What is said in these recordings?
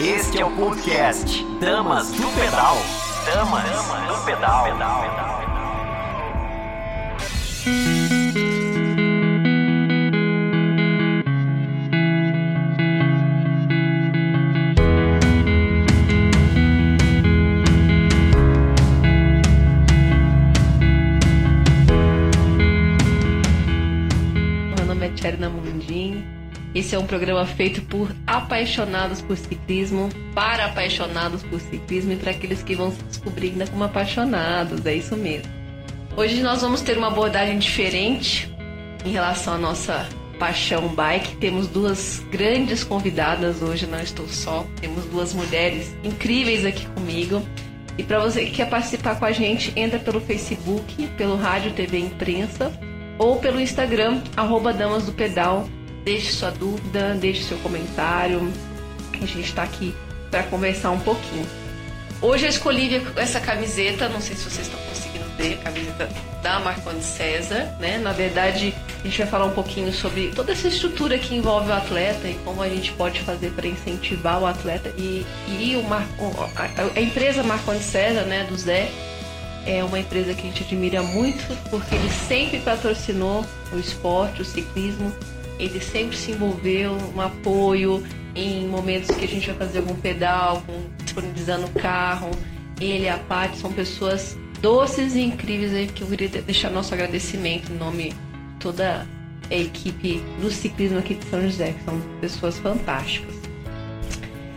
Este é o podcast Damas do Pedal. Damas do Pedal. Meu nome é Tcherna Mundim. Esse é um programa feito por apaixonados por ciclismo, para apaixonados por ciclismo e para aqueles que vão se descobrir ainda como apaixonados, é isso mesmo. Hoje nós vamos ter uma abordagem diferente em relação à nossa paixão bike. Temos duas grandes convidadas hoje, não estou só. Temos duas mulheres incríveis aqui comigo. E para você que quer participar com a gente, entra pelo Facebook, pelo Rádio TV Imprensa ou pelo Instagram, arroba Damas do Pedal. Deixe sua dúvida, deixe seu comentário. A gente está aqui para conversar um pouquinho. Hoje eu escolhi essa camiseta, não sei se vocês estão conseguindo ver, a camiseta da Marconi César, né? Na verdade, a gente vai falar um pouquinho sobre toda essa estrutura que envolve o atleta e como a gente pode fazer para incentivar o atleta. E, e o Mar... a, a empresa Marconi César, né, do Zé, é uma empresa que a gente admira muito porque ele sempre patrocinou o esporte, o ciclismo. Ele sempre se envolveu um apoio em momentos que a gente vai fazer algum pedal, com, disponibilizando o carro. Ele a Paty são pessoas doces e incríveis aí que eu queria deixar nosso agradecimento em nome de toda a equipe do ciclismo aqui de São José, que são pessoas fantásticas.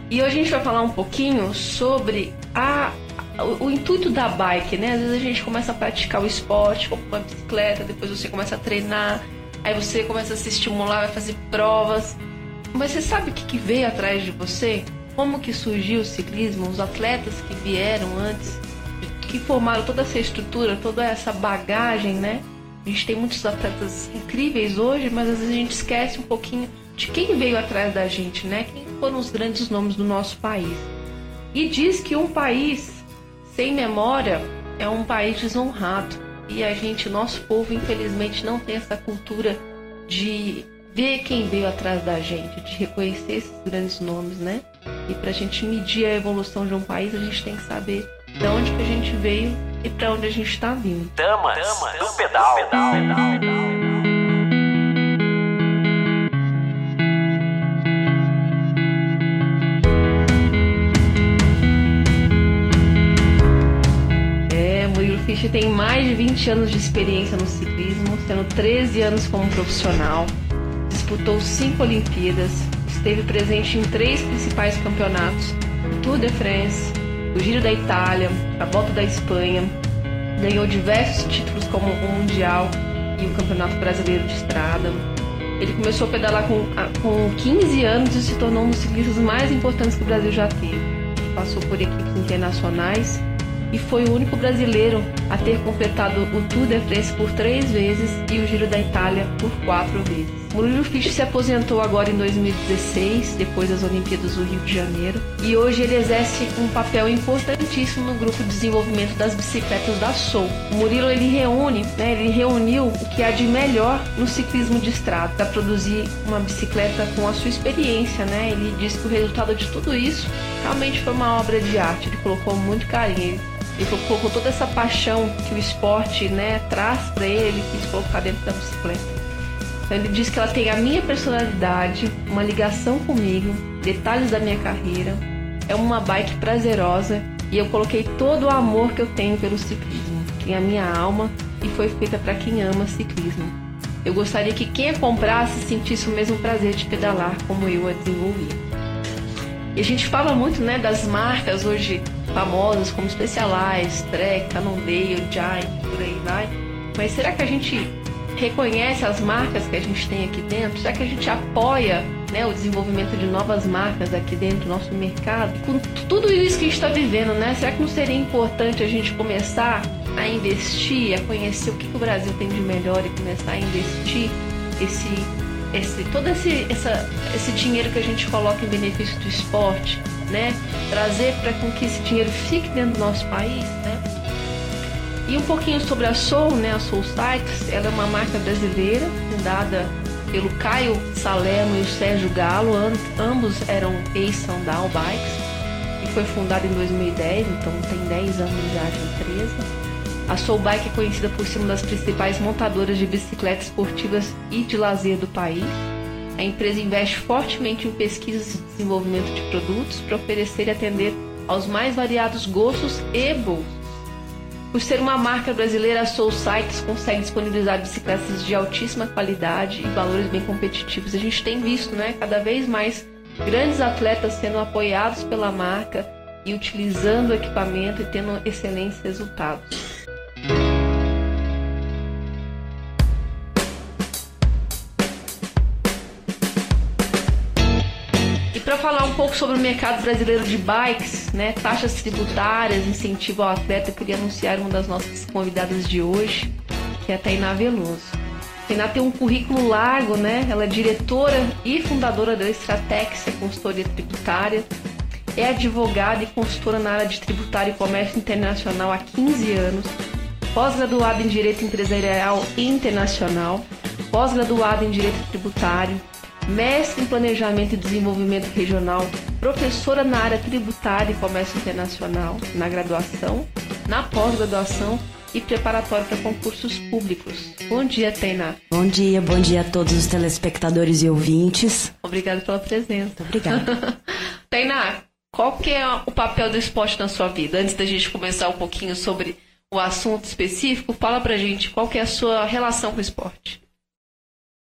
E hoje a gente vai falar um pouquinho sobre a o, o, intuito da bike, né? Às vezes a gente começa a praticar o esporte, com uma bicicleta, depois você começa a treinar, aí você começa a se estimular, vai fazer provas. Mas você sabe o que, que veio atrás de você? Como que surgiu o ciclismo? Os atletas que vieram antes, que formaram toda essa estrutura, toda essa bagagem, né? A gente tem muitos atletas incríveis hoje, mas às vezes a gente esquece um pouquinho de quem veio atrás da gente, né? Quem foram os grandes nomes do nosso país. E diz que um país sem memória é um país desonrado. E a gente, nosso povo, infelizmente, não tem essa cultura de ver quem veio atrás da gente, de reconhecer esses grandes nomes, né? E para a gente medir a evolução de um país, a gente tem que saber de onde que a gente veio e para onde a gente está vindo. Damas, Damas do pedal. pedal, pedal, pedal. Fisch tem mais de 20 anos de experiência no ciclismo, tendo 13 anos como profissional. Disputou cinco Olimpíadas, esteve presente em três principais campeonatos: Tour de France, o Giro da Itália, a Volta da Espanha. Ganhou diversos títulos como o Mundial e o Campeonato Brasileiro de Estrada. Ele começou a pedalar com, com 15 anos e se tornou um dos ciclistas mais importantes que o Brasil já teve. Passou por equipes internacionais e foi o único brasileiro a ter completado o Tour de France por três vezes e o Giro da Itália por quatro vezes. Murilo Fisch se aposentou agora em 2016, depois das Olimpíadas do Rio de Janeiro, e hoje ele exerce um papel importantíssimo no grupo de desenvolvimento das bicicletas da Soul. O Murilo ele reúne, né, ele reuniu o que há de melhor no ciclismo de estrada para produzir uma bicicleta com a sua experiência, né? Ele diz que o resultado de tudo isso realmente foi uma obra de arte. Ele colocou muito carinho. Ele colocou toda essa paixão que o esporte né, traz para ele, quis colocar dentro da bicicleta. Então ele diz que ela tem a minha personalidade, uma ligação comigo, detalhes da minha carreira, é uma bike prazerosa e eu coloquei todo o amor que eu tenho pelo ciclismo, tem a minha alma e foi feita para quem ama ciclismo. Eu gostaria que quem a comprasse sentisse o mesmo prazer de pedalar como eu a desenvolvi. E a gente fala muito né, das marcas hoje famosas como Specialized, Trek, Cannondale, Giant, por aí vai. Mas será que a gente reconhece as marcas que a gente tem aqui dentro? Será que a gente apoia né, o desenvolvimento de novas marcas aqui dentro do nosso mercado? Com tudo isso que a gente está vivendo, né? Será que não seria importante a gente começar a investir, a conhecer o que, que o Brasil tem de melhor e começar a investir esse, esse todo esse, essa, esse dinheiro que a gente coloca em benefício do esporte, né? Trazer para que esse dinheiro fique dentro do nosso país, né? E um pouquinho sobre a Soul, né? A Soul Sites, ela é uma marca brasileira fundada pelo Caio Salerno e o Sérgio Galo, ambos eram ex-Sandal Bikes, e foi fundada em 2010, então tem 10 anos já de empresa. A Soul Bike é conhecida por ser uma das principais montadoras de bicicletas esportivas e de lazer do país. A empresa investe fortemente em pesquisas e desenvolvimento de produtos para oferecer e atender aos mais variados gostos e bolsos. Por ser uma marca brasileira, a Soul Cycles consegue disponibilizar bicicletas de altíssima qualidade e valores bem competitivos. A gente tem visto, né, cada vez mais grandes atletas sendo apoiados pela marca e utilizando o equipamento e tendo excelentes resultados. Falar um pouco sobre o mercado brasileiro de bikes, né, taxas tributárias, incentivo ao atleta, eu queria anunciar uma das nossas convidadas de hoje, que é a Tainá Veloso. A Tainá tem um currículo largo, né? Ela é diretora e fundadora da Estratex, consultoria tributária. É advogada e consultora na área de tributário e comércio internacional há 15 anos. Pós-graduada em Direito Empresarial Internacional. Pós-graduada em Direito Tributário mestre em Planejamento e Desenvolvimento Regional, professora na área tributária e comércio internacional, na graduação, na pós-graduação e preparatório para concursos públicos. Bom dia, Tainá. Bom dia, bom dia a todos os telespectadores e ouvintes. Obrigada pela presença. Obrigada. Tainá, qual que é o papel do esporte na sua vida? Antes da gente começar um pouquinho sobre o assunto específico, fala pra gente qual que é a sua relação com o esporte.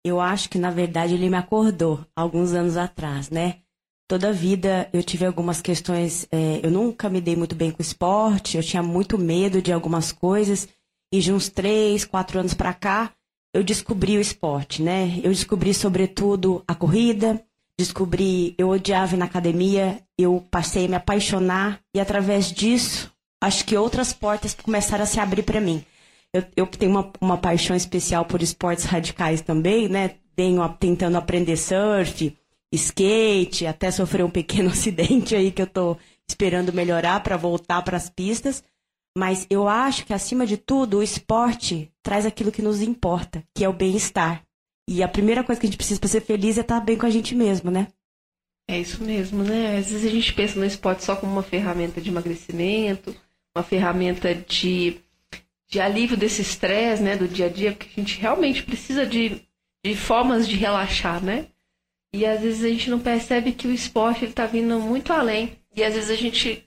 Eu acho que, na verdade, ele me acordou alguns anos atrás, né? Toda vida eu tive algumas questões. É, eu nunca me dei muito bem com esporte, eu tinha muito medo de algumas coisas. E de uns três, quatro anos para cá, eu descobri o esporte, né? Eu descobri, sobretudo, a corrida, descobri, eu odiava ir na academia, eu passei a me apaixonar e através disso, acho que outras portas começaram a se abrir para mim. Eu, eu tenho uma, uma paixão especial por esportes radicais também, né? Tenho tentando aprender surf, skate, até sofrer um pequeno acidente aí que eu tô esperando melhorar para voltar para as pistas. Mas eu acho que, acima de tudo, o esporte traz aquilo que nos importa, que é o bem-estar. E a primeira coisa que a gente precisa para ser feliz é estar bem com a gente mesmo, né? É isso mesmo, né? Às vezes a gente pensa no esporte só como uma ferramenta de emagrecimento, uma ferramenta de de alívio desse estresse, né, do dia a dia, porque a gente realmente precisa de, de formas de relaxar, né? E às vezes a gente não percebe que o esporte ele tá vindo muito além. E às vezes a gente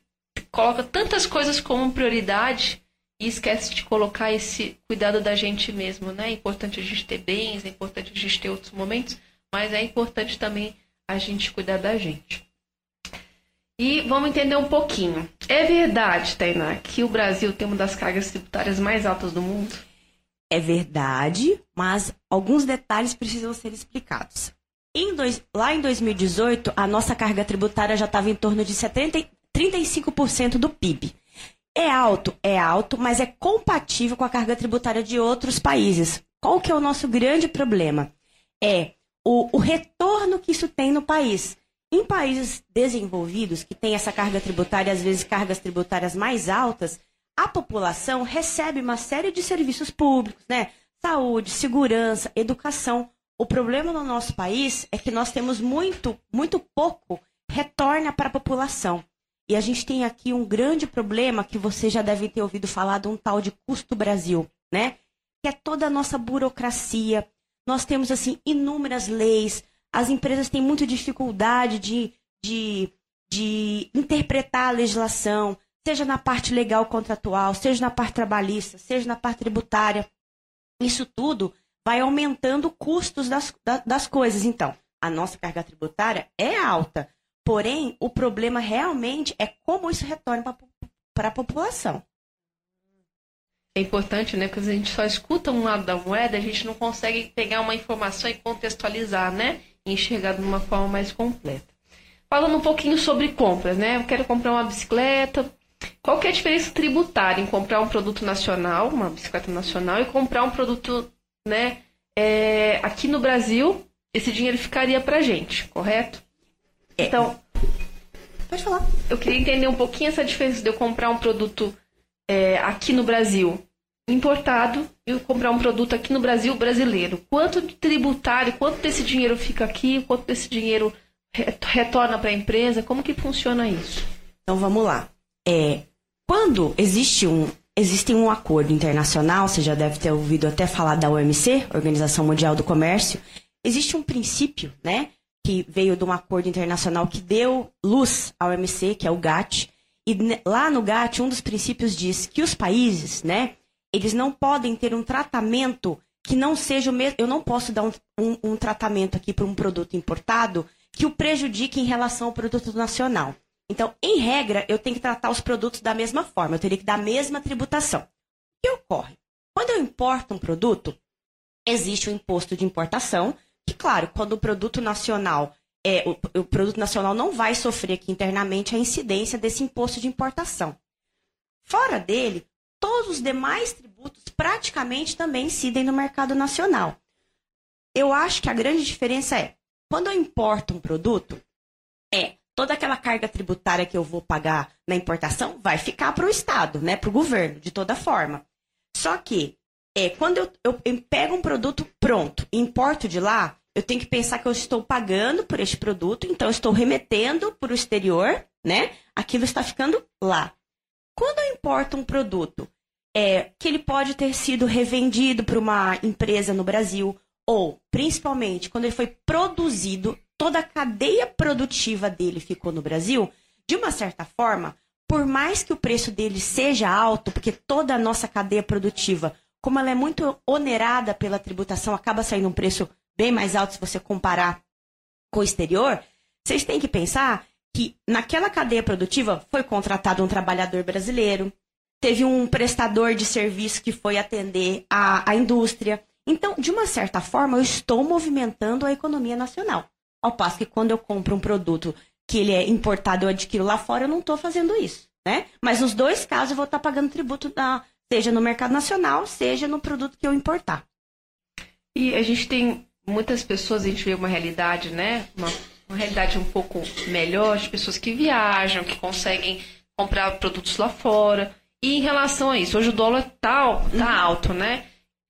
coloca tantas coisas como prioridade e esquece de colocar esse cuidado da gente mesmo, né? É importante a gente ter bens, é importante a gente ter outros momentos, mas é importante também a gente cuidar da gente. E vamos entender um pouquinho. É verdade, Tainá, que o Brasil tem uma das cargas tributárias mais altas do mundo? É verdade, mas alguns detalhes precisam ser explicados. Em dois, lá em 2018, a nossa carga tributária já estava em torno de 70, 35% do PIB. É alto, é alto, mas é compatível com a carga tributária de outros países. Qual que é o nosso grande problema? É o, o retorno que isso tem no país. Em países desenvolvidos, que têm essa carga tributária, às vezes cargas tributárias mais altas, a população recebe uma série de serviços públicos, né? Saúde, segurança, educação. O problema no nosso país é que nós temos muito, muito pouco retorna para a população. E a gente tem aqui um grande problema que você já deve ter ouvido falar de um tal de custo Brasil, né? Que é toda a nossa burocracia. Nós temos assim inúmeras leis, as empresas têm muita dificuldade de, de, de interpretar a legislação, seja na parte legal contratual, seja na parte trabalhista, seja na parte tributária. Isso tudo vai aumentando custos das, das coisas. Então, a nossa carga tributária é alta, porém, o problema realmente é como isso retorna para a população. É importante, né? Porque a gente só escuta um lado da moeda, a gente não consegue pegar uma informação e contextualizar, né? Enxergar de uma forma mais completa. Falando um pouquinho sobre compras, né? Eu quero comprar uma bicicleta. Qual que é a diferença tributária em comprar um produto nacional, uma bicicleta nacional, e comprar um produto, né? É, aqui no Brasil, esse dinheiro ficaria pra gente, correto? É. Então, pode falar. Eu queria entender um pouquinho essa diferença de eu comprar um produto é, aqui no Brasil importado e comprar um produto aqui no Brasil brasileiro. Quanto tributário, quanto desse dinheiro fica aqui, quanto desse dinheiro retorna para a empresa? Como que funciona isso? Então vamos lá. É, quando existe um, existe um acordo internacional, você já deve ter ouvido até falar da OMC, Organização Mundial do Comércio, existe um princípio, né, que veio de um acordo internacional que deu luz à OMC, que é o GATT, e lá no GATT um dos princípios diz que os países, né, eles não podem ter um tratamento que não seja o mesmo. Eu não posso dar um, um, um tratamento aqui para um produto importado que o prejudique em relação ao produto nacional. Então, em regra, eu tenho que tratar os produtos da mesma forma, eu teria que dar a mesma tributação. O que ocorre? Quando eu importo um produto, existe o imposto de importação, que, claro, quando o produto nacional é, o, o, produto nacional não vai sofrer aqui internamente a incidência desse imposto de importação. Fora dele, todos os demais tributos praticamente também incidem no mercado nacional. Eu acho que a grande diferença é, quando eu importo um produto, é toda aquela carga tributária que eu vou pagar na importação vai ficar para o Estado, né, para o governo, de toda forma. Só que é, quando eu, eu, eu pego um produto pronto e importo de lá, eu tenho que pensar que eu estou pagando por este produto, então eu estou remetendo para o exterior, né? Aquilo está ficando lá. Quando eu importo um produto é, que ele pode ter sido revendido para uma empresa no Brasil, ou principalmente quando ele foi produzido, toda a cadeia produtiva dele ficou no Brasil, de uma certa forma, por mais que o preço dele seja alto, porque toda a nossa cadeia produtiva, como ela é muito onerada pela tributação, acaba saindo um preço bem mais alto se você comparar com o exterior, vocês têm que pensar que naquela cadeia produtiva foi contratado um trabalhador brasileiro, teve um prestador de serviço que foi atender a, a indústria. Então, de uma certa forma, eu estou movimentando a economia nacional. Ao passo que quando eu compro um produto que ele é importado, eu adquiro lá fora, eu não estou fazendo isso, né? Mas nos dois casos eu vou estar pagando tributo, da, seja no mercado nacional, seja no produto que eu importar. E a gente tem muitas pessoas, a gente vê uma realidade, né? Uma, uma realidade um pouco melhor de pessoas que viajam, que conseguem comprar produtos lá fora. E em relação a isso, hoje o dólar tá, tá uhum. alto, né?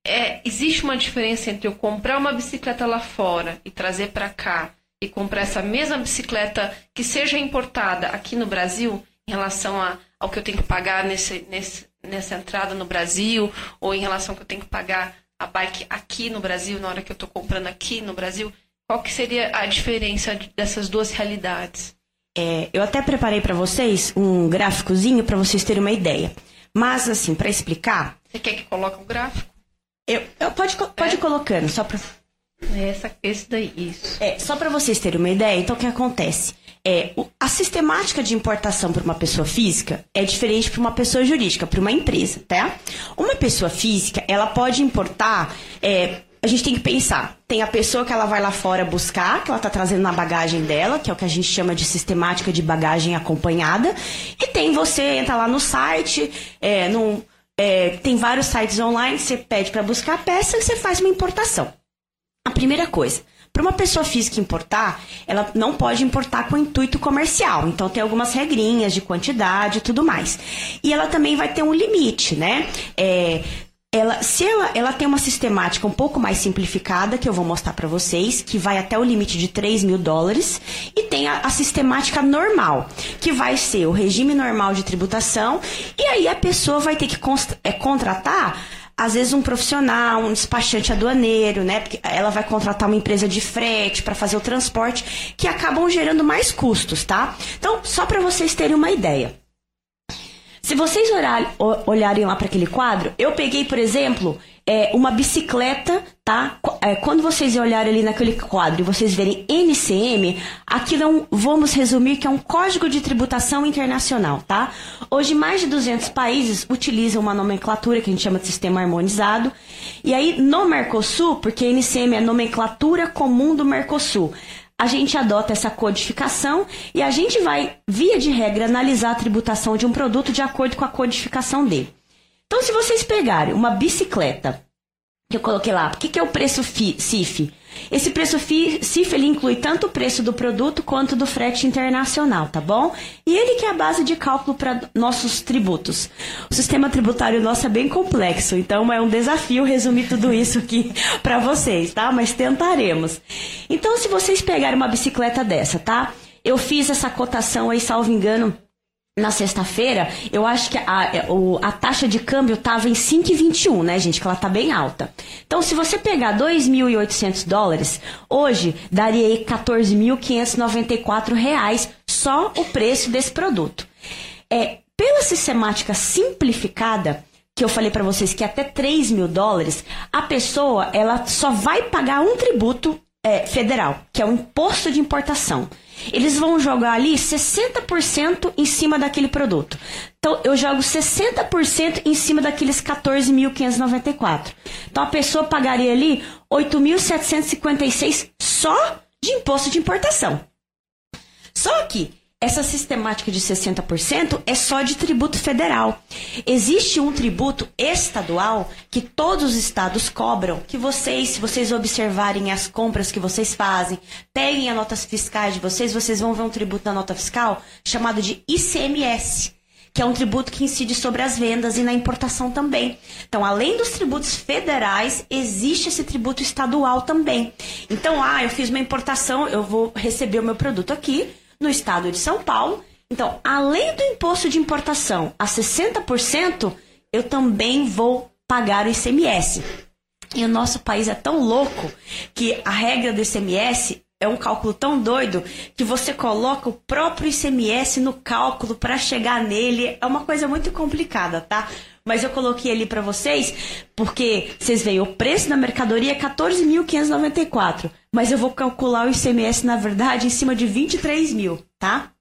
É, existe uma diferença entre eu comprar uma bicicleta lá fora e trazer para cá e comprar essa mesma bicicleta que seja importada aqui no Brasil em relação a, ao que eu tenho que pagar nesse, nesse, nessa entrada no Brasil ou em relação ao que eu tenho que pagar a bike aqui no Brasil, na hora que eu estou comprando aqui no Brasil, qual que seria a diferença dessas duas realidades? É, eu até preparei para vocês um gráficozinho para vocês terem uma ideia. Mas, assim, para explicar. Você quer que coloque o um gráfico? Eu, eu pode, pode é? ir colocando, só para. Essa, esse daí, isso. É, só para vocês terem uma ideia, então o que acontece? É, a sistemática de importação para uma pessoa física é diferente para uma pessoa jurídica, para uma empresa, tá? Uma pessoa física, ela pode importar. É, a gente tem que pensar. Tem a pessoa que ela vai lá fora buscar, que ela está trazendo na bagagem dela, que é o que a gente chama de sistemática de bagagem acompanhada. E tem você, entra lá no site, é, no, é, tem vários sites online, você pede para buscar a peça e você faz uma importação. A primeira coisa, para uma pessoa física importar, ela não pode importar com intuito comercial. Então tem algumas regrinhas de quantidade e tudo mais. E ela também vai ter um limite, né? É, ela, se ela, ela tem uma sistemática um pouco mais simplificada, que eu vou mostrar para vocês, que vai até o limite de 3 mil dólares, e tem a, a, sistemática normal, que vai ser o regime normal de tributação, e aí a pessoa vai ter que const, é, contratar às vezes um profissional, um despachante aduaneiro, né? Porque ela vai contratar uma empresa de frete para fazer o transporte, que acabam gerando mais custos, tá? Então, só para vocês terem uma ideia. Se vocês olharem lá para aquele quadro, eu peguei, por exemplo, é, uma bicicleta, tá? É, quando vocês olharem ali naquele quadro e vocês verem NCM, aquilo é vamos resumir, que é um código de tributação internacional, tá? Hoje, mais de 200 países utilizam uma nomenclatura que a gente chama de sistema harmonizado. E aí, no Mercosul, porque NCM é a nomenclatura comum do Mercosul, a gente adota essa codificação e a gente vai, via de regra, analisar a tributação de um produto de acordo com a codificação dele. Então, se vocês pegarem uma bicicleta, que eu coloquei lá, o que, que é o preço CIF? Esse preço CIF ele inclui tanto o preço do produto quanto do frete internacional, tá bom? E ele que é a base de cálculo para nossos tributos. O sistema tributário nosso é bem complexo, então é um desafio resumir tudo isso aqui para vocês, tá? Mas tentaremos. Então, se vocês pegarem uma bicicleta dessa, tá? Eu fiz essa cotação aí, salvo engano, na sexta-feira, eu acho que a, é, a taxa de câmbio estava em 5,21, né, gente? Que ela tá bem alta. Então, se você pegar 2.800 dólares, hoje daria aí 14.594 reais só o preço desse produto. É, pela sistemática simplificada, que eu falei para vocês que até 3 mil dólares, a pessoa ela só vai pagar um tributo é, federal, que é o imposto de importação eles vão jogar ali 60% em cima daquele produto. Então, eu jogo 60% em cima daqueles 14.594. Então, a pessoa pagaria ali 8.756 só de imposto de importação. Só que essa sistemática de 60% é só de tributo federal. Existe um tributo estadual que todos os estados cobram, que vocês, se vocês observarem as compras que vocês fazem, peguem as notas fiscais de vocês, vocês vão ver um tributo na nota fiscal chamado de ICMS, que é um tributo que incide sobre as vendas e na importação também. Então, além dos tributos federais, existe esse tributo estadual também. Então, ah, eu fiz uma importação, eu vou receber o meu produto aqui, no estado de São Paulo. Então, além do imposto de importação a 60%, eu também vou pagar o ICMS. E o nosso país é tão louco que a regra do ICMS é um cálculo tão doido que você coloca o próprio ICMS no cálculo para chegar nele. É uma coisa muito complicada, tá? Mas eu coloquei ali para vocês porque vocês veem o preço da mercadoria é 14.594 mas eu vou calcular o ICMS, na verdade, em cima de 23 mil, tá?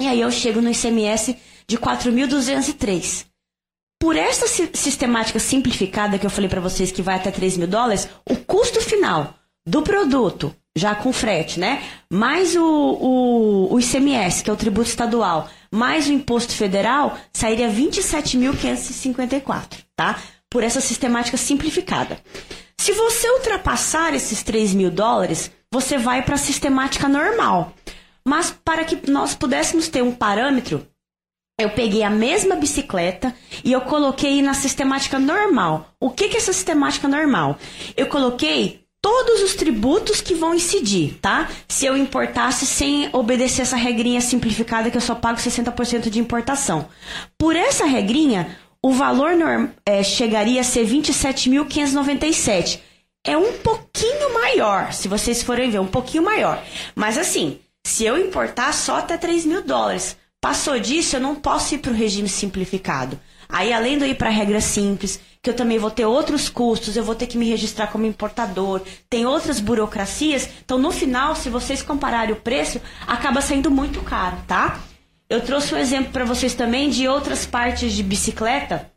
E aí eu chego no ICMS de 4.203. Por essa sistemática simplificada que eu falei para vocês que vai até 3 mil dólares, o custo final do produto, já com frete, né? Mais o, o, o ICMS, que é o tributo estadual, mais o imposto federal, sairia 27.554, tá? Por essa sistemática simplificada. Se você ultrapassar esses 3 mil dólares, você vai para a sistemática normal. Mas para que nós pudéssemos ter um parâmetro, eu peguei a mesma bicicleta e eu coloquei na sistemática normal. O que, que é essa sistemática normal? Eu coloquei todos os tributos que vão incidir, tá? Se eu importasse sem obedecer essa regrinha simplificada que eu só pago 60% de importação. Por essa regrinha, o valor é, chegaria a ser 27.597. É um pouquinho maior, se vocês forem ver, um pouquinho maior. Mas assim, se eu importar só até 3 mil dólares, passou disso, eu não posso ir para o regime simplificado. Aí, além de ir para a regra simples, que eu também vou ter outros custos, eu vou ter que me registrar como importador, tem outras burocracias. Então, no final, se vocês compararem o preço, acaba saindo muito caro, tá? Eu trouxe um exemplo para vocês também de outras partes de bicicleta.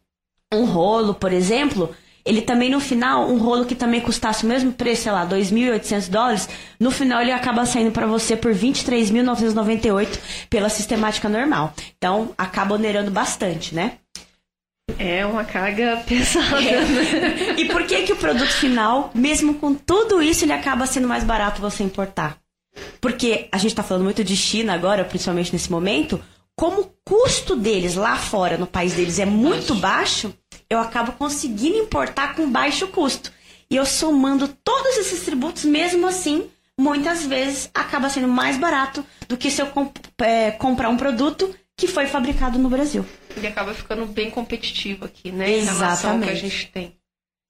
Um rolo, por exemplo, ele também no final, um rolo que também custasse o mesmo preço, sei lá, 2.800 dólares, no final ele acaba saindo para você por 23.998 pela sistemática normal. Então, acaba onerando bastante, né? É uma carga pesada. É. Né? e por que que o produto final, mesmo com tudo isso, ele acaba sendo mais barato você importar? Porque a gente está falando muito de China agora, principalmente nesse momento, como o custo deles lá fora, no país deles, é muito baixo, eu acabo conseguindo importar com baixo custo. E eu somando todos esses tributos, mesmo assim, muitas vezes acaba sendo mais barato do que se eu comp é, comprar um produto que foi fabricado no Brasil. Ele acaba ficando bem competitivo aqui, né? Exatamente. Em relação que a gente tem.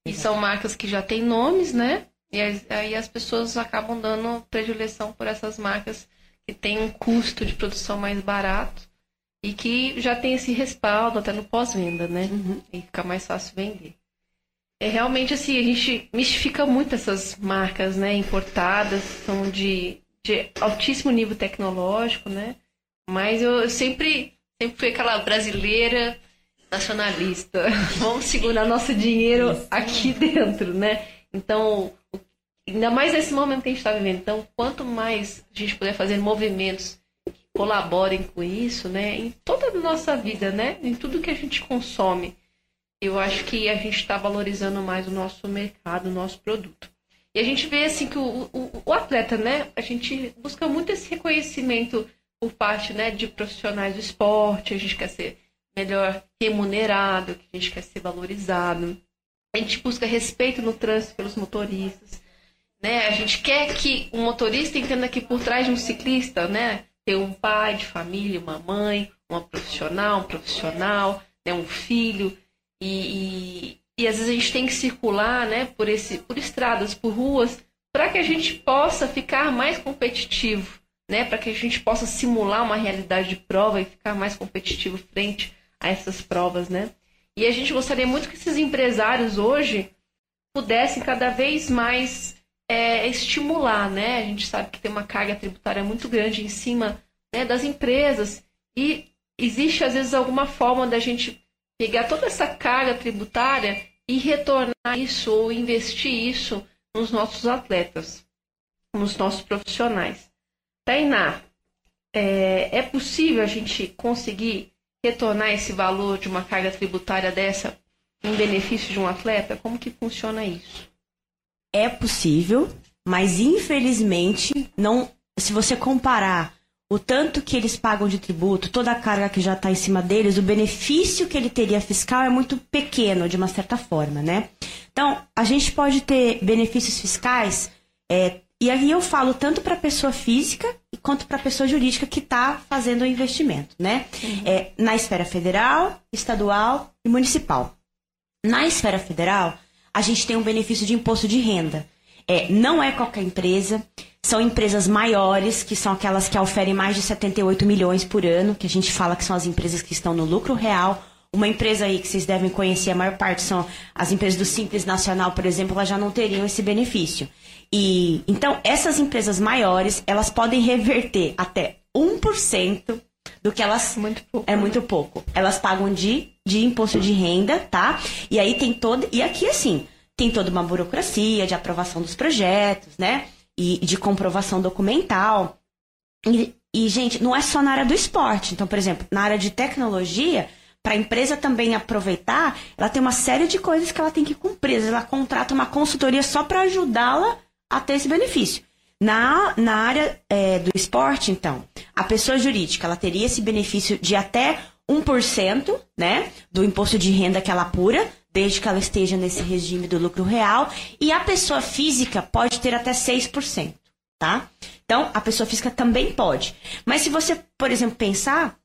E são marcas que já têm nomes, né? E aí as pessoas acabam dando predileção por essas marcas que têm um custo de produção mais barato e que já tem esse respaldo até no pós-venda, né? Uhum. E fica mais fácil vender. É realmente assim, a gente mistifica muito essas marcas, né? Importadas, são de, de altíssimo nível tecnológico, né? Mas eu, eu sempre, sempre fui aquela brasileira nacionalista. Vamos segurar nosso dinheiro Isso. aqui dentro, né? Então, ainda mais nesse momento que a gente está vivendo. Então, quanto mais a gente puder fazer movimentos que colaborem com isso, né, em toda a nossa vida, né, em tudo que a gente consome, eu acho que a gente está valorizando mais o nosso mercado, o nosso produto. E a gente vê assim que o, o, o atleta, né? A gente busca muito esse reconhecimento por parte né, de profissionais do esporte, a gente quer ser melhor remunerado, a gente quer ser valorizado. A gente busca respeito no trânsito pelos motoristas. Né? A gente quer que o motorista entenda que por trás de um ciclista, né, tem um pai de família, uma mãe, uma profissional, um profissional, né, um filho. E, e, e às vezes a gente tem que circular né, por, esse, por estradas, por ruas, para que a gente possa ficar mais competitivo, né, para que a gente possa simular uma realidade de prova e ficar mais competitivo frente a essas provas. Né? E a gente gostaria muito que esses empresários hoje pudessem cada vez mais é, estimular, né? A gente sabe que tem uma carga tributária muito grande em cima né, das empresas e existe às vezes alguma forma da gente pegar toda essa carga tributária e retornar isso ou investir isso nos nossos atletas, nos nossos profissionais. Tainá, é, é possível a gente conseguir retornar esse valor de uma carga tributária dessa em benefício de um atleta? Como que funciona isso? É possível, mas infelizmente não. Se você comparar o tanto que eles pagam de tributo, toda a carga que já está em cima deles, o benefício que ele teria fiscal é muito pequeno, de uma certa forma, né? Então, a gente pode ter benefícios fiscais, é, e aí eu falo tanto para pessoa física quanto para pessoa jurídica que está fazendo o investimento, né? Uhum. É, na esfera federal, estadual e municipal. Na esfera federal, a gente tem um benefício de imposto de renda. É, não é qualquer empresa, são empresas maiores, que são aquelas que oferem mais de 78 milhões por ano, que a gente fala que são as empresas que estão no lucro real. Uma empresa aí que vocês devem conhecer, a maior parte são as empresas do Simples Nacional, por exemplo, elas já não teriam esse benefício. E então essas empresas maiores, elas podem reverter até 1% do que elas muito pouco, é muito pouco. Elas pagam de, de imposto de renda, tá? E aí tem todo e aqui assim, tem toda uma burocracia de aprovação dos projetos, né? e de comprovação documental. E, e, gente, não é só na área do esporte. Então, por exemplo, na área de tecnologia, para a empresa também aproveitar, ela tem uma série de coisas que ela tem que cumprir. Ela contrata uma consultoria só para ajudá-la a ter esse benefício. Na, na área é, do esporte, então, a pessoa jurídica ela teria esse benefício de até 1% né, do imposto de renda que ela apura, desde que ela esteja nesse regime do lucro real, e a pessoa física pode ter até 6%, tá? Então, a pessoa física também pode. Mas se você, por exemplo, pensar,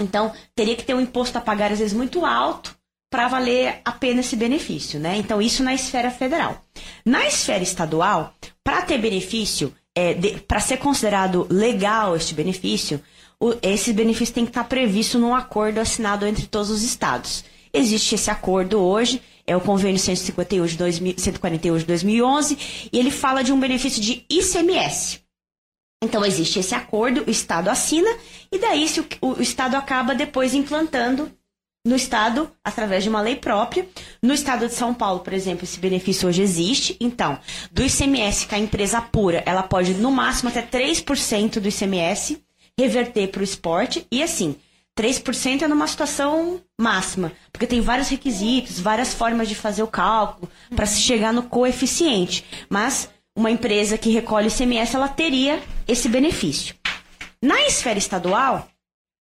então teria que ter um imposto a pagar às vezes muito alto para valer a pena esse benefício, né? Então, isso na esfera federal. Na esfera estadual, para ter benefício, é, para ser considerado legal este benefício, o, esse benefício tem que estar previsto num acordo assinado entre todos os estados. Existe esse acordo hoje, é o convênio 151 de 2000, 141 de 2011, e ele fala de um benefício de ICMS. Então, existe esse acordo, o Estado assina, e daí se o, o Estado acaba depois implantando no Estado, através de uma lei própria. No Estado de São Paulo, por exemplo, esse benefício hoje existe. Então, do ICMS que a empresa apura, ela pode, no máximo, até 3% do ICMS reverter para o esporte. E assim, 3% é numa situação máxima, porque tem vários requisitos, várias formas de fazer o cálculo para se chegar no coeficiente. Mas uma empresa que recolhe ICMS, ela teria esse benefício. Na esfera estadual,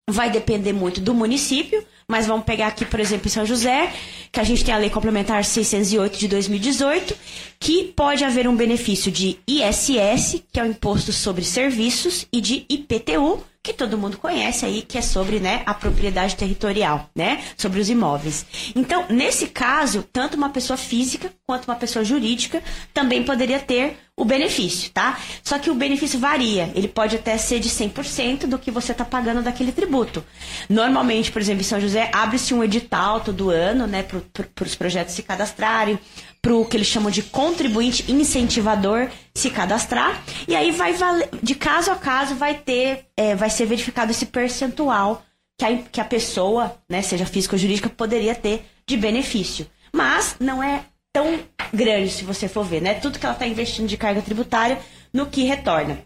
vai depender muito do município, mas vamos pegar aqui, por exemplo, em São José, que a gente tem a Lei Complementar 608 de 2018, que pode haver um benefício de ISS, que é o Imposto sobre Serviços, e de IPTU, que todo mundo conhece aí, que é sobre né, a propriedade territorial, né? Sobre os imóveis. Então, nesse caso, tanto uma pessoa física quanto uma pessoa jurídica também poderia ter o benefício, tá? Só que o benefício varia. Ele pode até ser de 100% do que você está pagando daquele tributo. Normalmente, por exemplo, em São José, abre-se um edital todo ano, né, para os projetos se cadastrarem para o que eles chamam de contribuinte incentivador se cadastrar. E aí vai valer, de caso a caso vai ter é, vai ser verificado esse percentual que a, que a pessoa né seja física ou jurídica poderia ter de benefício. Mas não é tão grande se você for ver né? Tudo que ela está investindo de carga tributária no que retorna.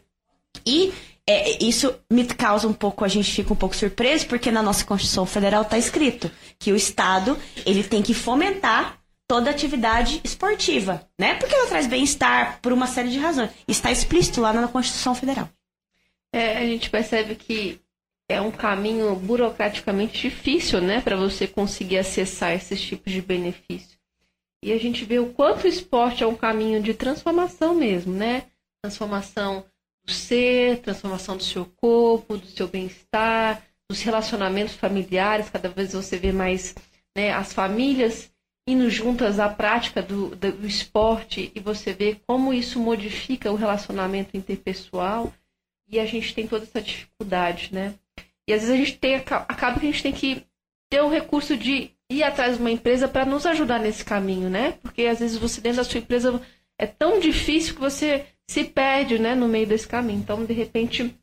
E é, isso me causa um pouco, a gente fica um pouco surpreso, porque na nossa Constituição Federal está escrito que o Estado ele tem que fomentar toda atividade esportiva, né? Porque ela traz bem-estar por uma série de razões. Está explícito lá na Constituição Federal. É, a gente percebe que é um caminho burocraticamente difícil, né, para você conseguir acessar esses tipos de benefício. E a gente vê o quanto o esporte é um caminho de transformação mesmo, né? Transformação do ser, transformação do seu corpo, do seu bem-estar, dos relacionamentos familiares. Cada vez você vê mais né, as famílias indo juntas à prática do, do esporte e você vê como isso modifica o relacionamento interpessoal e a gente tem toda essa dificuldade, né? E às vezes a gente tem, acaba que a gente tem que ter o recurso de ir atrás de uma empresa para nos ajudar nesse caminho, né? Porque às vezes você dentro da sua empresa é tão difícil que você se perde, né, no meio desse caminho. Então, de repente,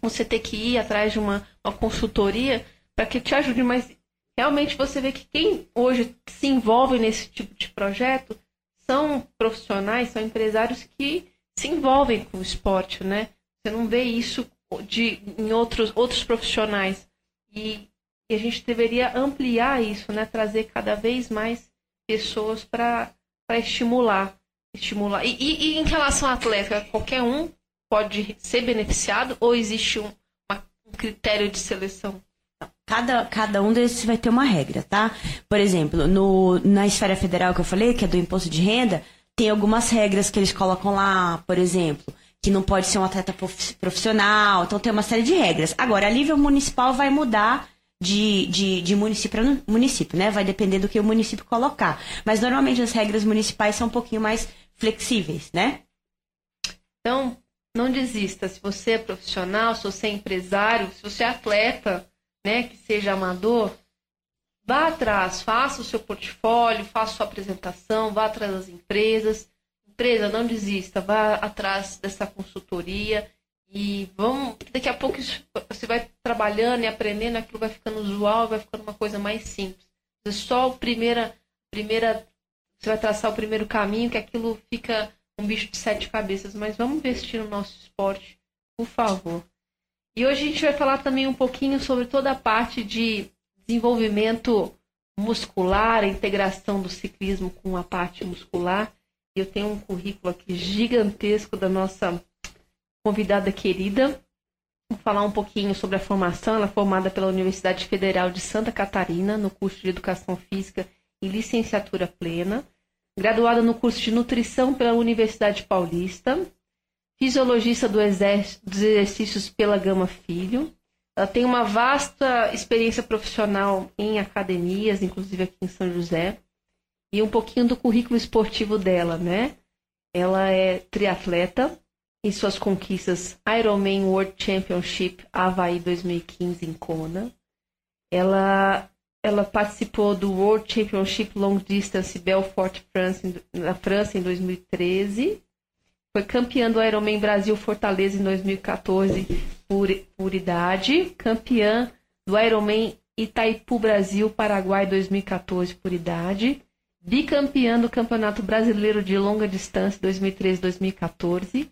você tem que ir atrás de uma, uma consultoria para que te ajude, mas realmente você vê que quem hoje se envolve nesse tipo de projeto são profissionais, são empresários que se envolvem com o esporte, né? Você não vê isso de, em outros, outros profissionais. E, e a gente deveria ampliar isso, né? Trazer cada vez mais pessoas para estimular. estimular. E, e, e, em relação ao atleta, qualquer um pode ser beneficiado ou existe um, um critério de seleção? Cada, cada um desses vai ter uma regra, tá? Por exemplo, no, na esfera federal que eu falei, que é do imposto de renda, tem algumas regras que eles colocam lá, por exemplo, que não pode ser um atleta profissional, então tem uma série de regras. Agora, a nível municipal vai mudar de, de, de município para município, né? Vai depender do que o município colocar. Mas normalmente as regras municipais são um pouquinho mais flexíveis, né? Então, não desista. Se você é profissional, se você é empresário, se você é atleta, né, que seja amador, vá atrás, faça o seu portfólio, faça sua apresentação, vá atrás das empresas empresa, não desista, vá atrás dessa consultoria e vamos. Daqui a pouco você vai trabalhando e aprendendo, aquilo vai ficando usual, vai ficando uma coisa mais simples. É só o primeira, primeira. Você vai traçar o primeiro caminho, que aquilo fica um bicho de sete cabeças. Mas vamos investir no nosso esporte, por favor. E hoje a gente vai falar também um pouquinho sobre toda a parte de desenvolvimento muscular, a integração do ciclismo com a parte muscular. Eu tenho um currículo aqui gigantesco da nossa convidada querida. Vou falar um pouquinho sobre a formação. Ela é formada pela Universidade Federal de Santa Catarina, no curso de Educação Física e Licenciatura Plena. Graduada no curso de Nutrição pela Universidade Paulista. Fisiologista do dos exercícios pela Gama Filho. Ela tem uma vasta experiência profissional em academias, inclusive aqui em São José e um pouquinho do currículo esportivo dela, né? Ela é triatleta e suas conquistas Ironman World Championship Havaí 2015 em Kona. Ela ela participou do World Championship Long Distance Belfort, France, na França em 2013. Foi campeã do Ironman Brasil Fortaleza em 2014 por, por idade. Campeã do Ironman Itaipu Brasil Paraguai 2014 por idade bicampeã do Campeonato Brasileiro de Longa Distância 2013-2014,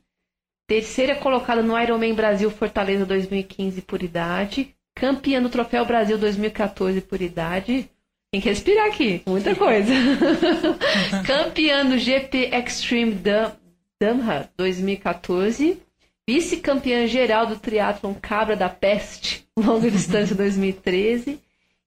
terceira colocada no Ironman Brasil Fortaleza 2015 por idade, campeã do Troféu Brasil 2014 por idade. Tem que respirar aqui, muita coisa. campeã do GP Extreme Damha 2014, vice-campeã geral do triatlon Cabra da Peste Longa Distância 2013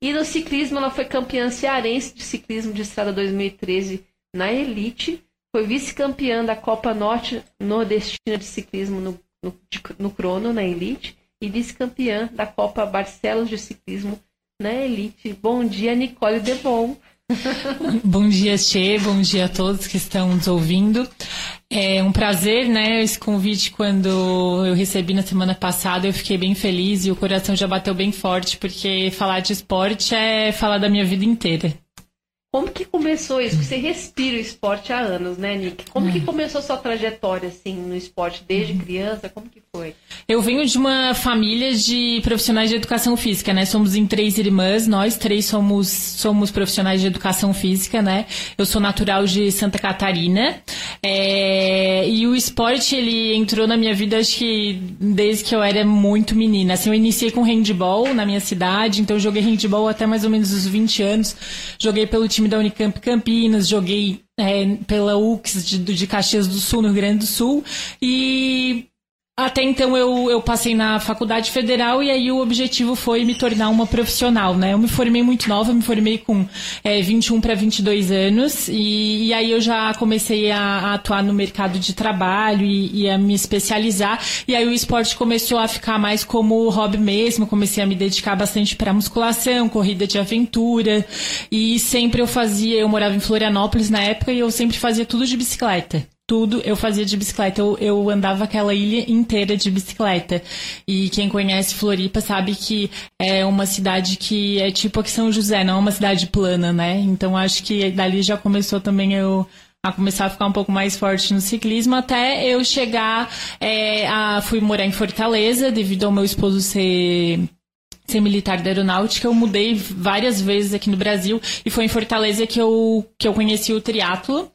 e no ciclismo, ela foi campeã cearense de ciclismo de estrada 2013 na Elite. Foi vice-campeã da Copa Norte Nordestina de ciclismo no, no, no crono, na Elite. E vice-campeã da Copa Barcelos de ciclismo na Elite. Bom dia, Nicole Debon. bom dia, Che. Bom dia a todos que estão nos ouvindo. É um prazer, né? Esse convite, quando eu recebi na semana passada, eu fiquei bem feliz e o coração já bateu bem forte, porque falar de esporte é falar da minha vida inteira. Como que começou isso? Você respira o esporte há anos, né, Nick? Como que é. começou sua trajetória, assim, no esporte desde criança? Como que foi? Eu venho de uma família de profissionais de educação física, né? Somos em três irmãs, nós três somos, somos profissionais de educação física, né? Eu sou natural de Santa Catarina. É... E o esporte, ele entrou na minha vida, acho que desde que eu era muito menina. Assim, eu iniciei com handball na minha cidade, então joguei handball até mais ou menos os 20 anos. Joguei pelo time time da Unicamp Campinas, joguei é, pela UX de, de Caxias do Sul, no Rio Grande do Sul, e até então eu, eu passei na faculdade federal e aí o objetivo foi me tornar uma profissional, né? Eu me formei muito nova, me formei com é, 21 para 22 anos e, e, aí eu já comecei a, a atuar no mercado de trabalho e, e, a me especializar e aí o esporte começou a ficar mais como hobby mesmo, comecei a me dedicar bastante para musculação, corrida de aventura e sempre eu fazia, eu morava em Florianópolis na época e eu sempre fazia tudo de bicicleta tudo eu fazia de bicicleta. Eu, eu andava aquela ilha inteira de bicicleta. E quem conhece Floripa sabe que é uma cidade que é tipo aqui São José, não é uma cidade plana, né? Então acho que dali já começou também eu a começar a ficar um pouco mais forte no ciclismo, até eu chegar é, a fui morar em Fortaleza devido ao meu esposo ser ser militar da aeronáutica, eu mudei várias vezes aqui no Brasil e foi em Fortaleza que eu, que eu conheci o triatlo.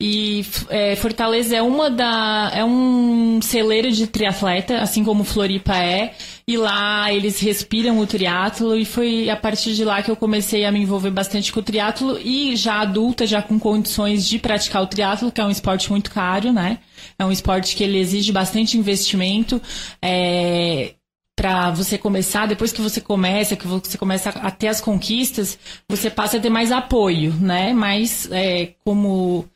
E é, Fortaleza é uma da é um celeiro de triatleta, assim como Floripa é. E lá eles respiram o triatlo e foi a partir de lá que eu comecei a me envolver bastante com o triatlo e já adulta, já com condições de praticar o triatlo, que é um esporte muito caro, né? É um esporte que ele exige bastante investimento. É, para você começar, depois que você começa, que você começa a ter as conquistas, você passa a ter mais apoio, né? Mas é, como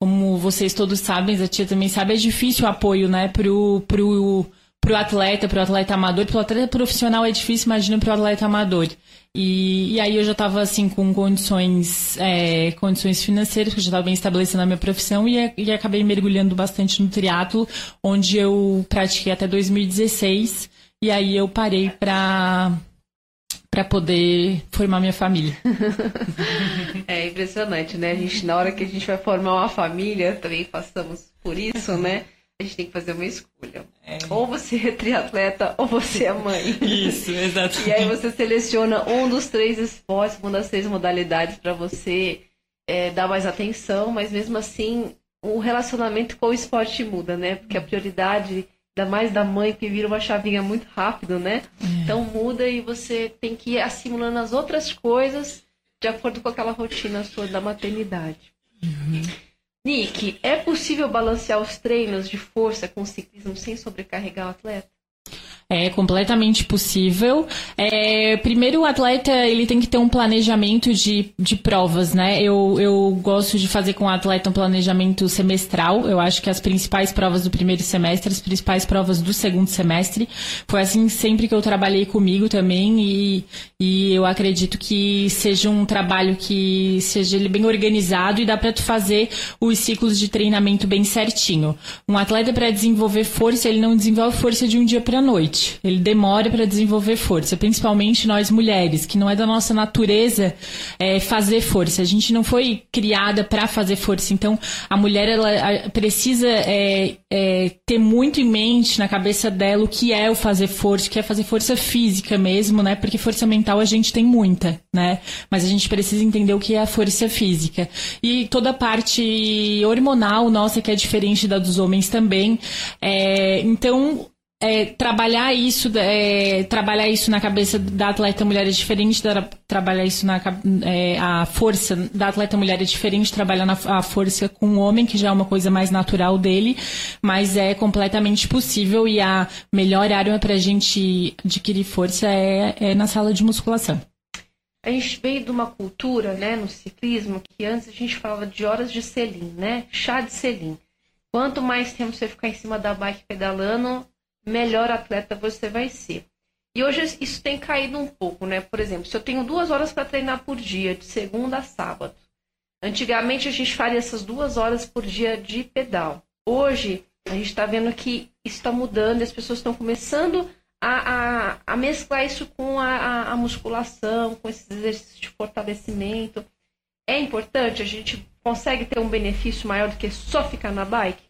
como vocês todos sabem, a tia também sabe, é difícil o apoio, né, pro, pro, pro atleta, pro atleta amador, pro atleta profissional é difícil, imagina pro atleta amador. E, e aí eu já estava assim com condições, é, condições financeiras, porque eu já estava bem estabelecendo a minha profissão e, e acabei mergulhando bastante no triatlo, onde eu pratiquei até 2016 e aí eu parei para para poder formar minha família. é impressionante, né? A gente, na hora que a gente vai formar uma família, também passamos por isso, né? A gente tem que fazer uma escolha. É. Ou você é triatleta ou você é mãe. Isso, exato. E aí você seleciona um dos três esportes, uma das três modalidades para você é, dar mais atenção, mas mesmo assim o relacionamento com o esporte muda, né? Porque a prioridade ainda mais da mãe, que vira uma chavinha muito rápido, né? É. Então muda e você tem que ir assimilando as outras coisas de acordo com aquela rotina sua da maternidade. Uhum. Nick, é possível balancear os treinos de força com o ciclismo sem sobrecarregar o atleta? É completamente possível. É, primeiro, o atleta ele tem que ter um planejamento de, de provas, né? Eu, eu gosto de fazer com o atleta um planejamento semestral. Eu acho que as principais provas do primeiro semestre, as principais provas do segundo semestre. Foi assim sempre que eu trabalhei comigo também e, e eu acredito que seja um trabalho que seja ele bem organizado e dá para tu fazer os ciclos de treinamento bem certinho. Um atleta para desenvolver força, ele não desenvolve força de um dia para noite ele demora para desenvolver força, principalmente nós mulheres, que não é da nossa natureza é, fazer força. A gente não foi criada para fazer força, então a mulher ela precisa é, é, ter muito em mente na cabeça dela o que é o fazer força, o que é fazer força física mesmo, né? Porque força mental a gente tem muita, né? Mas a gente precisa entender o que é a força física. E toda a parte hormonal nossa, que é diferente da dos homens também. É, então, é, trabalhar isso é, trabalhar isso na cabeça da atleta mulher é diferente da, trabalhar isso na é, a força da atleta mulher é diferente trabalhar na, a força com o homem que já é uma coisa mais natural dele mas é completamente possível e a melhor área para a gente adquirir força é, é na sala de musculação. A gente veio de uma cultura né no ciclismo que antes a gente falava de horas de selim né chá de selim. Quanto mais tempo você ficar em cima da bike pedalando melhor atleta você vai ser. E hoje isso tem caído um pouco, né? Por exemplo, se eu tenho duas horas para treinar por dia, de segunda a sábado. Antigamente a gente faria essas duas horas por dia de pedal. Hoje a gente está vendo que isso está mudando, e as pessoas estão começando a, a, a, mesclar isso com a, a, musculação, com esses exercícios de fortalecimento. É importante, a gente consegue ter um benefício maior do que só ficar na bike?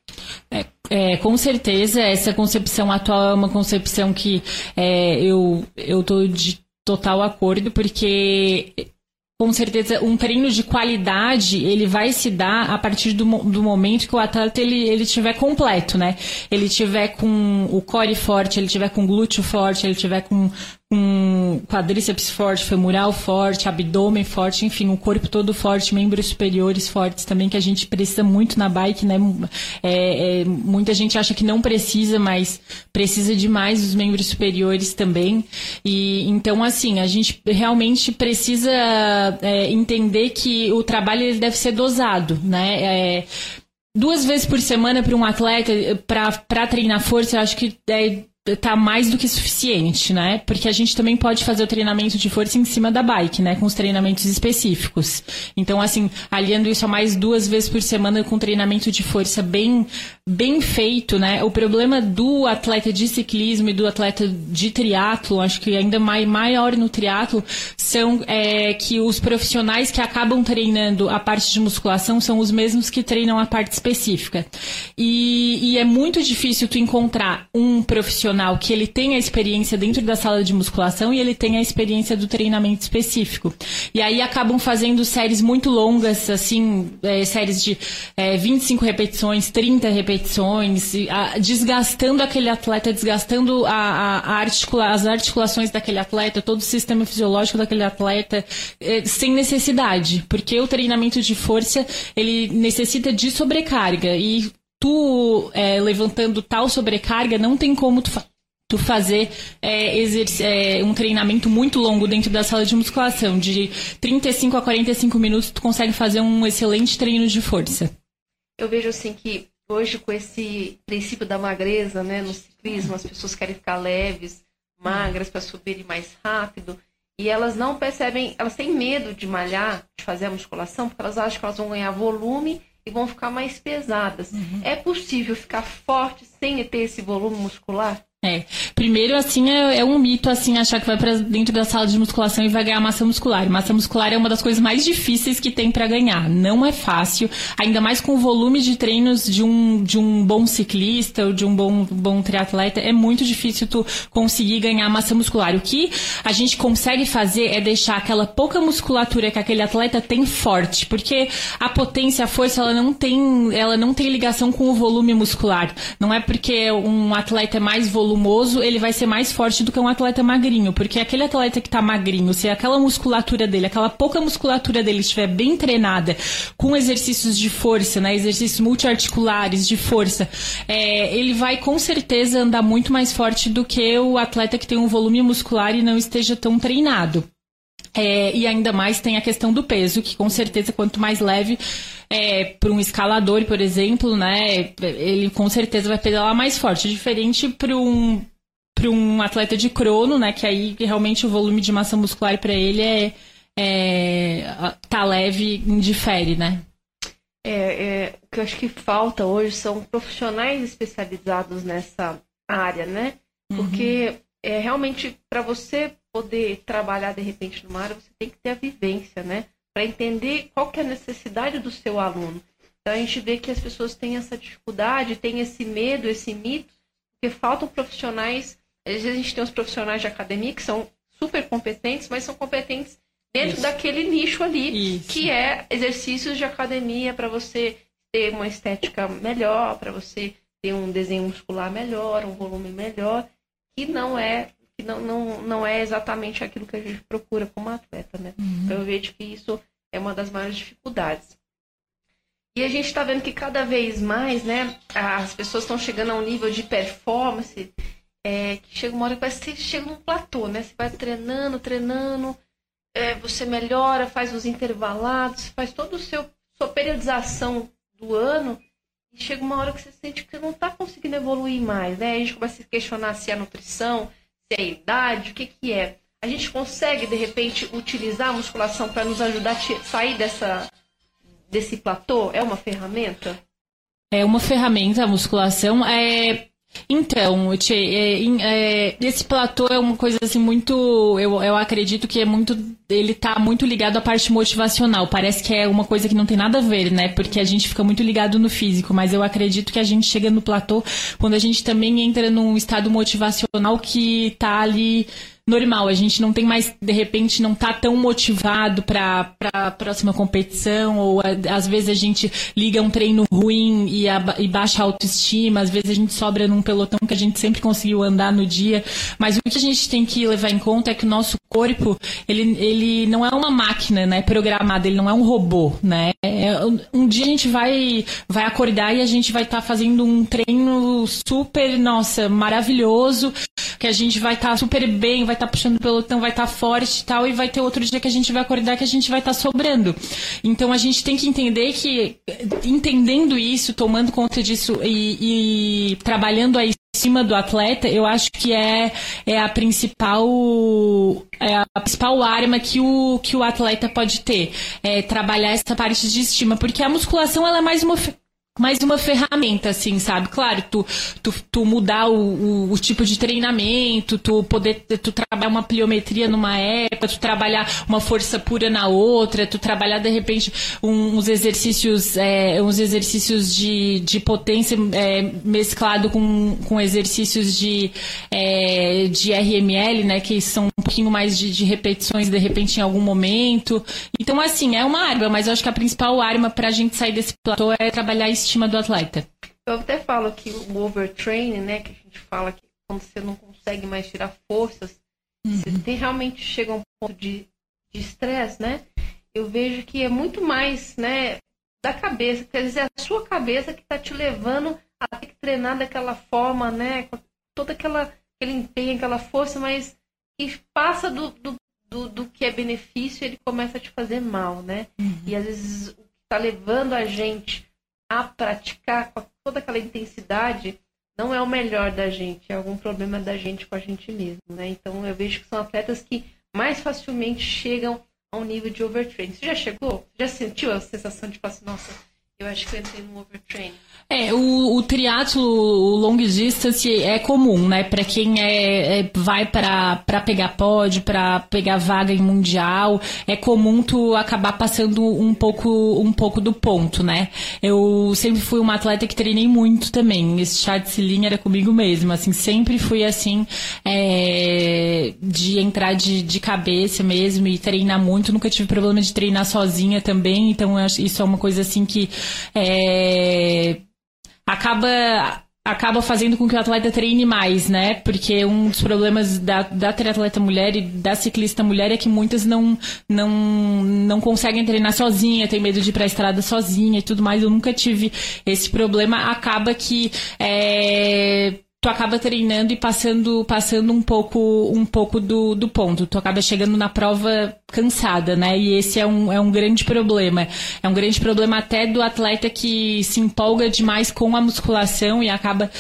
É, com certeza, essa concepção atual é uma concepção que é, eu estou de total acordo, porque com certeza um treino de qualidade ele vai se dar a partir do, do momento que o atleta ele, ele tiver completo, né? Ele tiver com o core forte, ele tiver com glúteo forte, ele tiver com, com quadríceps forte, femoral forte, abdômen forte, enfim, o corpo todo forte, membros superiores fortes também, que a gente precisa muito na bike, né? É, é, muita gente acha que não precisa, mas precisa demais dos membros superiores também. E então, assim, a gente realmente precisa é, entender que o trabalho ele deve ser dosado, né? É, duas vezes por semana para um atleta para treinar força, eu acho que é tá mais do que suficiente, né? Porque a gente também pode fazer o treinamento de força em cima da bike, né? Com os treinamentos específicos. Então, assim, aliando isso a mais duas vezes por semana com treinamento de força bem, bem feito, né? O problema do atleta de ciclismo e do atleta de triatlo, acho que ainda mais, maior no triatlo, são é, que os profissionais que acabam treinando a parte de musculação são os mesmos que treinam a parte específica. E, e é muito difícil tu encontrar um profissional profissional que ele tem a experiência dentro da sala de musculação e ele tem a experiência do treinamento específico. E aí acabam fazendo séries muito longas, assim, é, séries de é, 25 repetições, 30 repetições, a, desgastando aquele atleta, desgastando a, a articula, as articulações daquele atleta, todo o sistema fisiológico daquele atleta, é, sem necessidade. Porque o treinamento de força, ele necessita de sobrecarga. E tu é, levantando tal sobrecarga, não tem como tu, fa tu fazer é, é, um treinamento muito longo dentro da sala de musculação. De 35 a 45 minutos, tu consegue fazer um excelente treino de força. Eu vejo assim que hoje com esse princípio da magreza, né, no ciclismo, as pessoas querem ficar leves, magras para subirem mais rápido. E elas não percebem, elas têm medo de malhar, de fazer a musculação, porque elas acham que elas vão ganhar volume e vão ficar mais pesadas. Uhum. É possível ficar forte sem ter esse volume muscular? É. Primeiro, assim, é, é, um mito, assim, achar que vai para dentro da sala de musculação e vai ganhar massa muscular. Massa muscular é uma das coisas mais difíceis que tem para ganhar. Não é fácil, ainda mais com o volume de treinos de um, de um bom ciclista ou de um bom, bom triatleta. É muito difícil tu conseguir ganhar massa muscular. O que a gente consegue fazer é deixar aquela pouca musculatura que aquele atleta tem forte, porque a potência, a força, ela não tem, ela não tem ligação com o volume muscular. Não é porque um atleta é mais volumoso volumoso, ele vai ser mais forte do que um atleta magrinho. Porque aquele atleta que tá magrinho, se aquela musculatura dele, aquela pouca musculatura dele estiver bem treinada, com exercícios de força, né? Exercícios multiarticulares de força, é, ele vai com certeza andar muito mais forte do que o atleta que tem um volume muscular e não esteja tão treinado. É, e ainda mais tem a questão do peso, que com certeza quanto mais leve é, para um escalador, por exemplo, né, ele com certeza vai pedalar mais forte, diferente para um para um atleta de crono, né, que aí realmente o volume de massa muscular para ele é, é tá leve, indifere, né? É, é, o que eu acho que falta hoje são profissionais especializados nessa área, né? Porque uhum. é realmente para você poder trabalhar de repente numa área, você tem que ter a vivência, né? Para entender qual que é a necessidade do seu aluno. Então a gente vê que as pessoas têm essa dificuldade, têm esse medo, esse mito, porque faltam profissionais. Às vezes a gente tem os profissionais de academia que são super competentes, mas são competentes dentro Isso. daquele nicho ali, Isso. que é exercícios de academia para você ter uma estética melhor, para você ter um desenho muscular melhor, um volume melhor, que não é não, não, não é exatamente aquilo que a gente procura como atleta, né? Uhum. Então eu vejo que isso é uma das maiores dificuldades. E a gente está vendo que cada vez mais, né, as pessoas estão chegando a um nível de performance é, que chega uma hora que você chega num platô, né? Você vai treinando, treinando, é, você melhora, faz os intervalados, faz toda a sua periodização do ano e chega uma hora que você sente que você não está conseguindo evoluir mais, né? A gente começa a se questionar se é a nutrição, se é idade, o que, que é. A gente consegue, de repente, utilizar a musculação para nos ajudar a sair dessa, desse platô? É uma ferramenta? É uma ferramenta, a musculação. É, então, Tchê, é, é, esse platô é uma coisa assim muito. Eu, eu acredito que é muito. Ele tá muito ligado à parte motivacional. Parece que é uma coisa que não tem nada a ver, né? Porque a gente fica muito ligado no físico, mas eu acredito que a gente chega no platô quando a gente também entra num estado motivacional que tá ali normal. A gente não tem mais, de repente, não tá tão motivado para a próxima competição, ou às vezes a gente liga um treino ruim e, a, e baixa a autoestima, às vezes a gente sobra num pelotão que a gente sempre conseguiu andar no dia. Mas o que a gente tem que levar em conta é que o nosso corpo, ele, ele não é uma máquina, né, programada, ele não é um robô, né? É, um dia a gente vai, vai acordar e a gente vai estar tá fazendo um treino super, nossa, maravilhoso, que a gente vai estar tá super bem, vai estar tá puxando o pelotão, vai estar tá forte e tal, e vai ter outro dia que a gente vai acordar que a gente vai estar tá sobrando. Então a gente tem que entender que, entendendo isso, tomando conta disso e, e trabalhando aí cima do atleta, eu acho que é, é a principal é a principal arma que o, que o atleta pode ter. É trabalhar essa parte de estima, porque a musculação ela é mais uma mais uma ferramenta, assim, sabe? Claro, tu, tu, tu mudar o, o, o, tipo de treinamento, tu poder tu trabalhar uma pliometria numa época, tu trabalhar uma força pura na outra, tu trabalhar de repente um, uns exercícios, é, uns exercícios de, de potência é, mesclado com, com exercícios de, é, de RML, né? Que são um pouquinho mais de, de repetições de repente em algum momento. Então, assim, é uma arma, mas eu acho que a principal arma pra gente sair desse platô é trabalhar isso estima do atleta. Eu até falo que o overtraining, né, que a gente fala que quando você não consegue mais tirar forças, uhum. você tem, realmente chega a um ponto de estresse, né? Eu vejo que é muito mais, né, da cabeça, quer dizer, é a sua cabeça que está te levando a ter que treinar daquela forma, né, com toda aquela aquele empenho, aquela força, mas que passa do, do, do, do que é benefício, ele começa a te fazer mal, né? Uhum. E às vezes o que está levando a gente a praticar com toda aquela intensidade não é o melhor da gente, é algum problema da gente com a gente mesmo, né? Então eu vejo que são atletas que mais facilmente chegam a um nível de overtraining. Você já chegou? Já sentiu a sensação de falar assim, nossa, eu acho que eu entrei num overtraining? É, o, o triatlo, o long distance é comum, né? Para quem é, é vai para pegar pod, para pegar vaga em mundial, é comum tu acabar passando um pouco um pouco do ponto, né? Eu sempre fui uma atleta que treinei muito também. Esse chá de cilinha era comigo mesmo, assim, sempre fui assim é, de entrar de, de cabeça mesmo e treinar muito. Nunca tive problema de treinar sozinha também, então isso é uma coisa assim que é, acaba acaba fazendo com que o atleta treine mais, né? Porque um dos problemas da, da triatleta mulher e da ciclista mulher é que muitas não, não, não conseguem treinar sozinha, tem medo de ir pra estrada sozinha e tudo mais. Eu nunca tive esse problema. Acaba que é, tu acaba treinando e passando passando um pouco um pouco do, do ponto. Tu acaba chegando na prova cansada, né? E esse é um, é um grande problema. É um grande problema até do atleta que se empolga demais com a musculação e acaba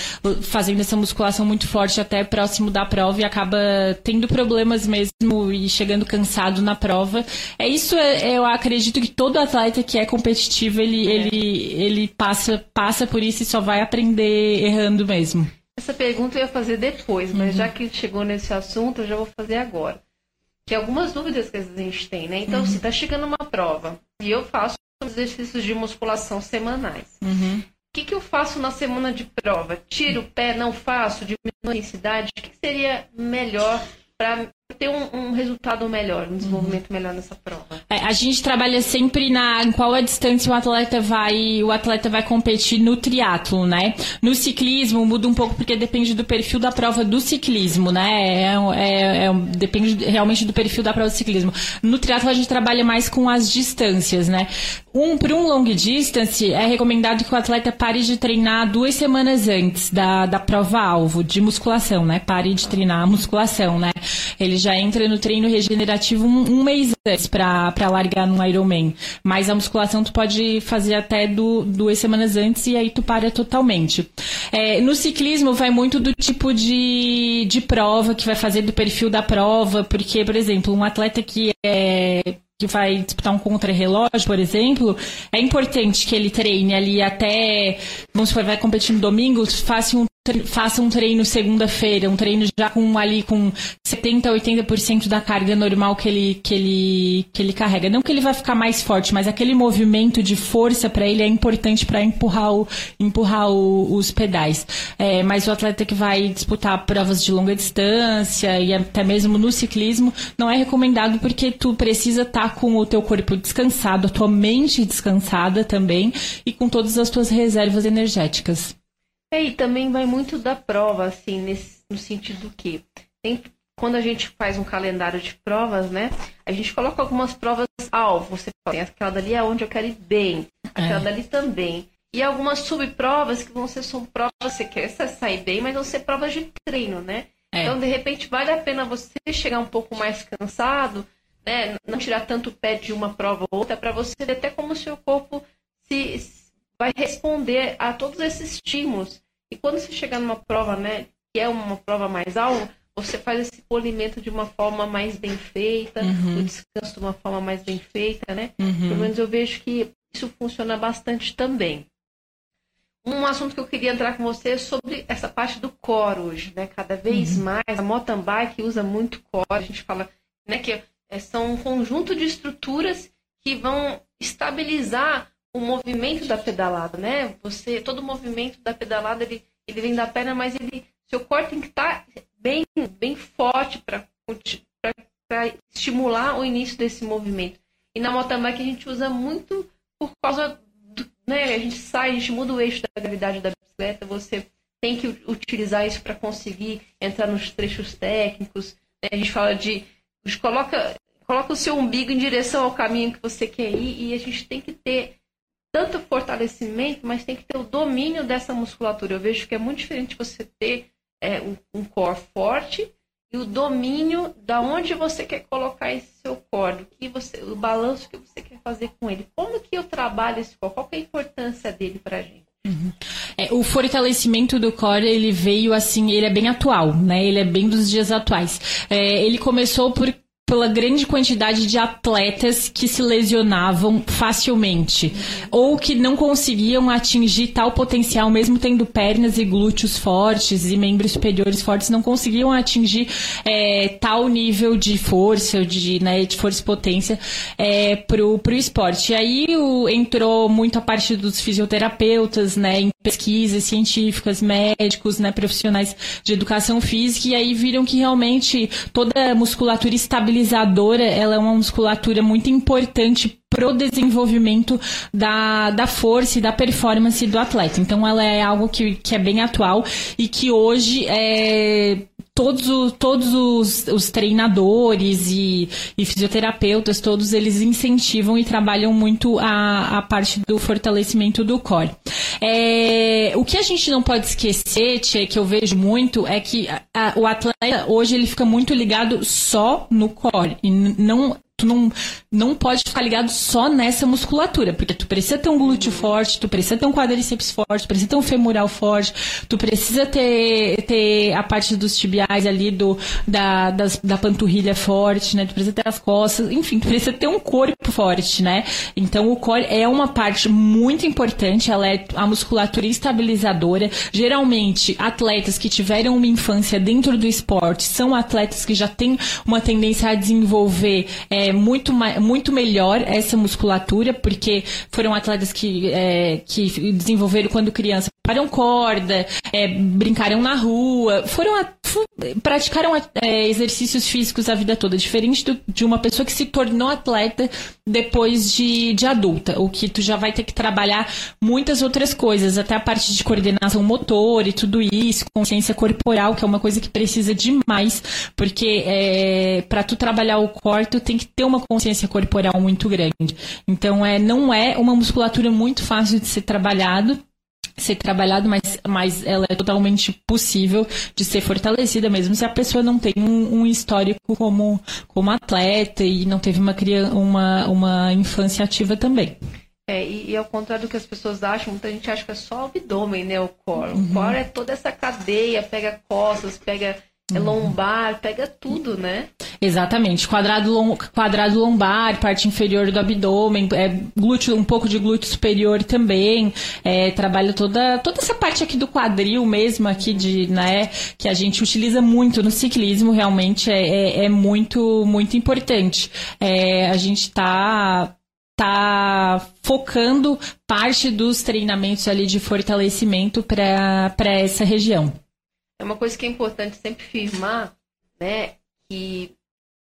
fazendo essa musculação muito forte até próximo da prova e acaba tendo problemas mesmo e chegando cansado na prova. É isso, é, eu acredito que todo atleta que é competitivo, ele, é. ele, ele passa, passa por isso e só vai aprender errando mesmo. Essa pergunta eu ia fazer depois, mas uhum. já que chegou nesse assunto, eu já vou fazer agora. Que algumas dúvidas que a gente tem, né? Então, uhum. se tá chegando uma prova e eu faço exercícios de musculação semanais. Uhum. O que, que eu faço na semana de prova? Tiro o pé, não faço, diminuo a intensidade? O que, que seria melhor para ter um, um, resultado melhor, um desenvolvimento melhor nessa prova? É, a gente trabalha sempre na em qual a distância o atleta vai o atleta vai competir no triatlo, né? No ciclismo muda um pouco porque depende do perfil da prova do ciclismo, né? É, é, é, depende realmente do perfil da prova do ciclismo. No triatlo a gente trabalha mais com as distâncias, né? Um para um long distance é recomendado que o atleta pare de treinar duas semanas antes da, da prova alvo de musculação, né? Pare de treinar a musculação, né? Ele já entra no treino regenerativo um, um mês antes para largar no Ironman. Mas a musculação tu pode fazer até do, duas semanas antes e aí tu para totalmente. É, no ciclismo vai muito do tipo de, de prova que vai fazer, do perfil da prova, porque, por exemplo, um atleta que é que vai disputar um contra-relógio, por exemplo, é importante que ele treine ali até, vamos supor, vai competir no domingo, faça um faça um treino segunda-feira, um treino já com ali com 70, 80% da carga normal que ele, que ele que ele carrega. Não que ele vai ficar mais forte, mas aquele movimento de força para ele é importante para empurrar, o, empurrar o, os pedais. É, mas o atleta que vai disputar provas de longa distância e até mesmo no ciclismo não é recomendado porque tu precisa estar tá com o teu corpo descansado, a tua mente descansada também e com todas as tuas reservas energéticas. É, e também vai muito da prova, assim, nesse, no sentido que tem, quando a gente faz um calendário de provas, né? A gente coloca algumas provas alvo. Você tem aquela dali é onde eu quero ir bem, aquela é. dali também. E algumas subprovas que vão ser são provas, você quer sair bem, mas vão ser provas de treino, né? É. Então, de repente, vale a pena você chegar um pouco mais cansado, né? Não tirar tanto pé de uma prova ou outra, para você ver até como o seu corpo se, vai responder a todos esses estímulos. E quando você chegar numa prova, né, que é uma prova mais alta, você faz esse polimento de uma forma mais bem feita, uhum. o descanso de uma forma mais bem feita, né? Uhum. Pelo menos eu vejo que isso funciona bastante também. Um assunto que eu queria entrar com você é sobre essa parte do core hoje, né? Cada vez uhum. mais a mountain bike usa muito core, a gente fala, né, que é, são um conjunto de estruturas que vão estabilizar o movimento da pedalada, né? Você, todo o movimento da pedalada, ele, ele vem da perna, mas ele, seu corpo tem que estar tá bem, bem forte para estimular o início desse movimento. E na mountain bike a gente usa muito por causa do, né? A gente sai, a gente muda o eixo da gravidade da bicicleta, você tem que utilizar isso para conseguir entrar nos trechos técnicos. Né? A gente fala de, de coloca coloca o seu umbigo em direção ao caminho que você quer ir e a gente tem que ter tanto fortalecimento, mas tem que ter o domínio dessa musculatura. Eu vejo que é muito diferente você ter é, um, um core forte e o domínio da onde você quer colocar esse seu core, que você, o balanço que você quer fazer com ele. Como que eu trabalho esse core? Qual é a importância dele para a gente? Uhum. É, o fortalecimento do core ele veio assim, ele é bem atual, né? Ele é bem dos dias atuais. É, ele começou por pela grande quantidade de atletas que se lesionavam facilmente ou que não conseguiam atingir tal potencial, mesmo tendo pernas e glúteos fortes e membros superiores fortes, não conseguiam atingir é, tal nível de força, de, né, de força e potência é, pro, pro esporte. E aí o, entrou muito a parte dos fisioterapeutas, né, em pesquisas científicas, médicos, né, profissionais de educação física, e aí viram que realmente toda a musculatura estabilizadora, ela é uma musculatura muito importante pro desenvolvimento da, da força e da performance do atleta. Então ela é algo que, que é bem atual e que hoje é todos, o, todos os, os treinadores e, e, fisioterapeutas, todos eles incentivam e trabalham muito a, a parte do fortalecimento do core. É, o que a gente não pode esquecer, Tia, que eu vejo muito, é que a, a, o atleta hoje ele fica muito ligado só no core e não tu não, não pode ficar ligado só nessa musculatura, porque tu precisa ter um glúteo forte, tu precisa ter um quadríceps forte, tu precisa ter um femoral forte, tu precisa ter, ter a parte dos tibiais ali, do, da, das, da panturrilha forte, né? Tu precisa ter as costas, enfim, tu precisa ter um corpo forte, né? Então o core é uma parte muito importante, ela é a musculatura estabilizadora. Geralmente, atletas que tiveram uma infância dentro do esporte são atletas que já têm uma tendência a desenvolver. É, muito, muito melhor essa musculatura, porque foram atletas que, é, que desenvolveram quando criança, pararam corda, é, brincaram na rua, foram a, praticaram é, exercícios físicos a vida toda, diferente do, de uma pessoa que se tornou atleta depois de, de adulta, o que tu já vai ter que trabalhar muitas outras coisas, até a parte de coordenação motor e tudo isso, consciência corporal, que é uma coisa que precisa demais, porque é, para tu trabalhar o core, tu tem que ter uma consciência corporal muito grande. Então, é, não é uma musculatura muito fácil de ser trabalhado, ser trabalhado, mas, mas ela é totalmente possível de ser fortalecida, mesmo se a pessoa não tem um, um histórico como, como atleta e não teve uma, uma, uma infância ativa também. É, e, e, ao contrário do que as pessoas acham, muita gente acha que é só o abdômen, né, o core. Uhum. O core é toda essa cadeia, pega costas, pega é lombar, pega tudo, né? Exatamente. Quadrado, lom, quadrado lombar, parte inferior do abdômen, é, glúteo, um pouco de glúteo superior também. É, trabalha toda, toda essa parte aqui do quadril mesmo, aqui de, né, que a gente utiliza muito no ciclismo, realmente é, é, é muito, muito importante. É, a gente está tá focando parte dos treinamentos ali de fortalecimento para essa região. É uma coisa que é importante sempre firmar, né, que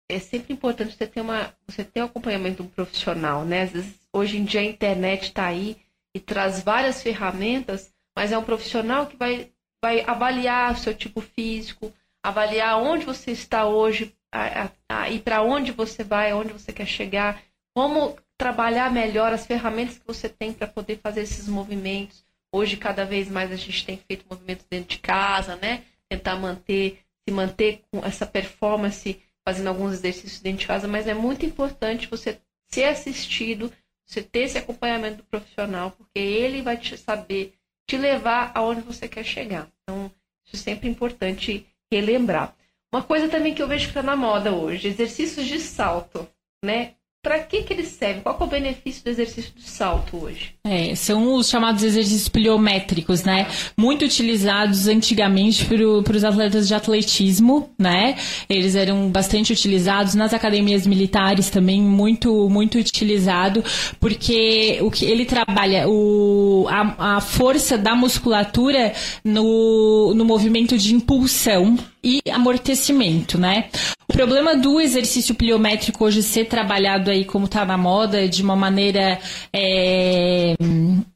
é sempre importante você ter uma você ter um acompanhamento de um profissional, né? Às vezes, hoje em dia a internet está aí e traz várias ferramentas, mas é um profissional que vai vai avaliar o seu tipo físico, avaliar onde você está hoje a, a, a, e para onde você vai, onde você quer chegar, como trabalhar melhor as ferramentas que você tem para poder fazer esses movimentos, Hoje, cada vez mais, a gente tem feito movimentos dentro de casa, né? Tentar manter, se manter com essa performance, fazendo alguns exercícios dentro de casa, mas é muito importante você ser assistido, você ter esse acompanhamento do profissional, porque ele vai te saber te levar aonde você quer chegar. Então, isso é sempre importante relembrar. Uma coisa também que eu vejo que está na moda hoje, exercícios de salto, né? Para que, que eles servem? Qual é o benefício do exercício do salto hoje? É, são os chamados exercícios pliométricos, né? Muito utilizados antigamente para os atletas de atletismo, né? Eles eram bastante utilizados nas academias militares também, muito muito utilizado, porque o que ele trabalha o, a, a força da musculatura no, no movimento de impulsão e amortecimento, né? O problema do exercício pliométrico hoje ser trabalhado aí como está na moda, de uma maneira é,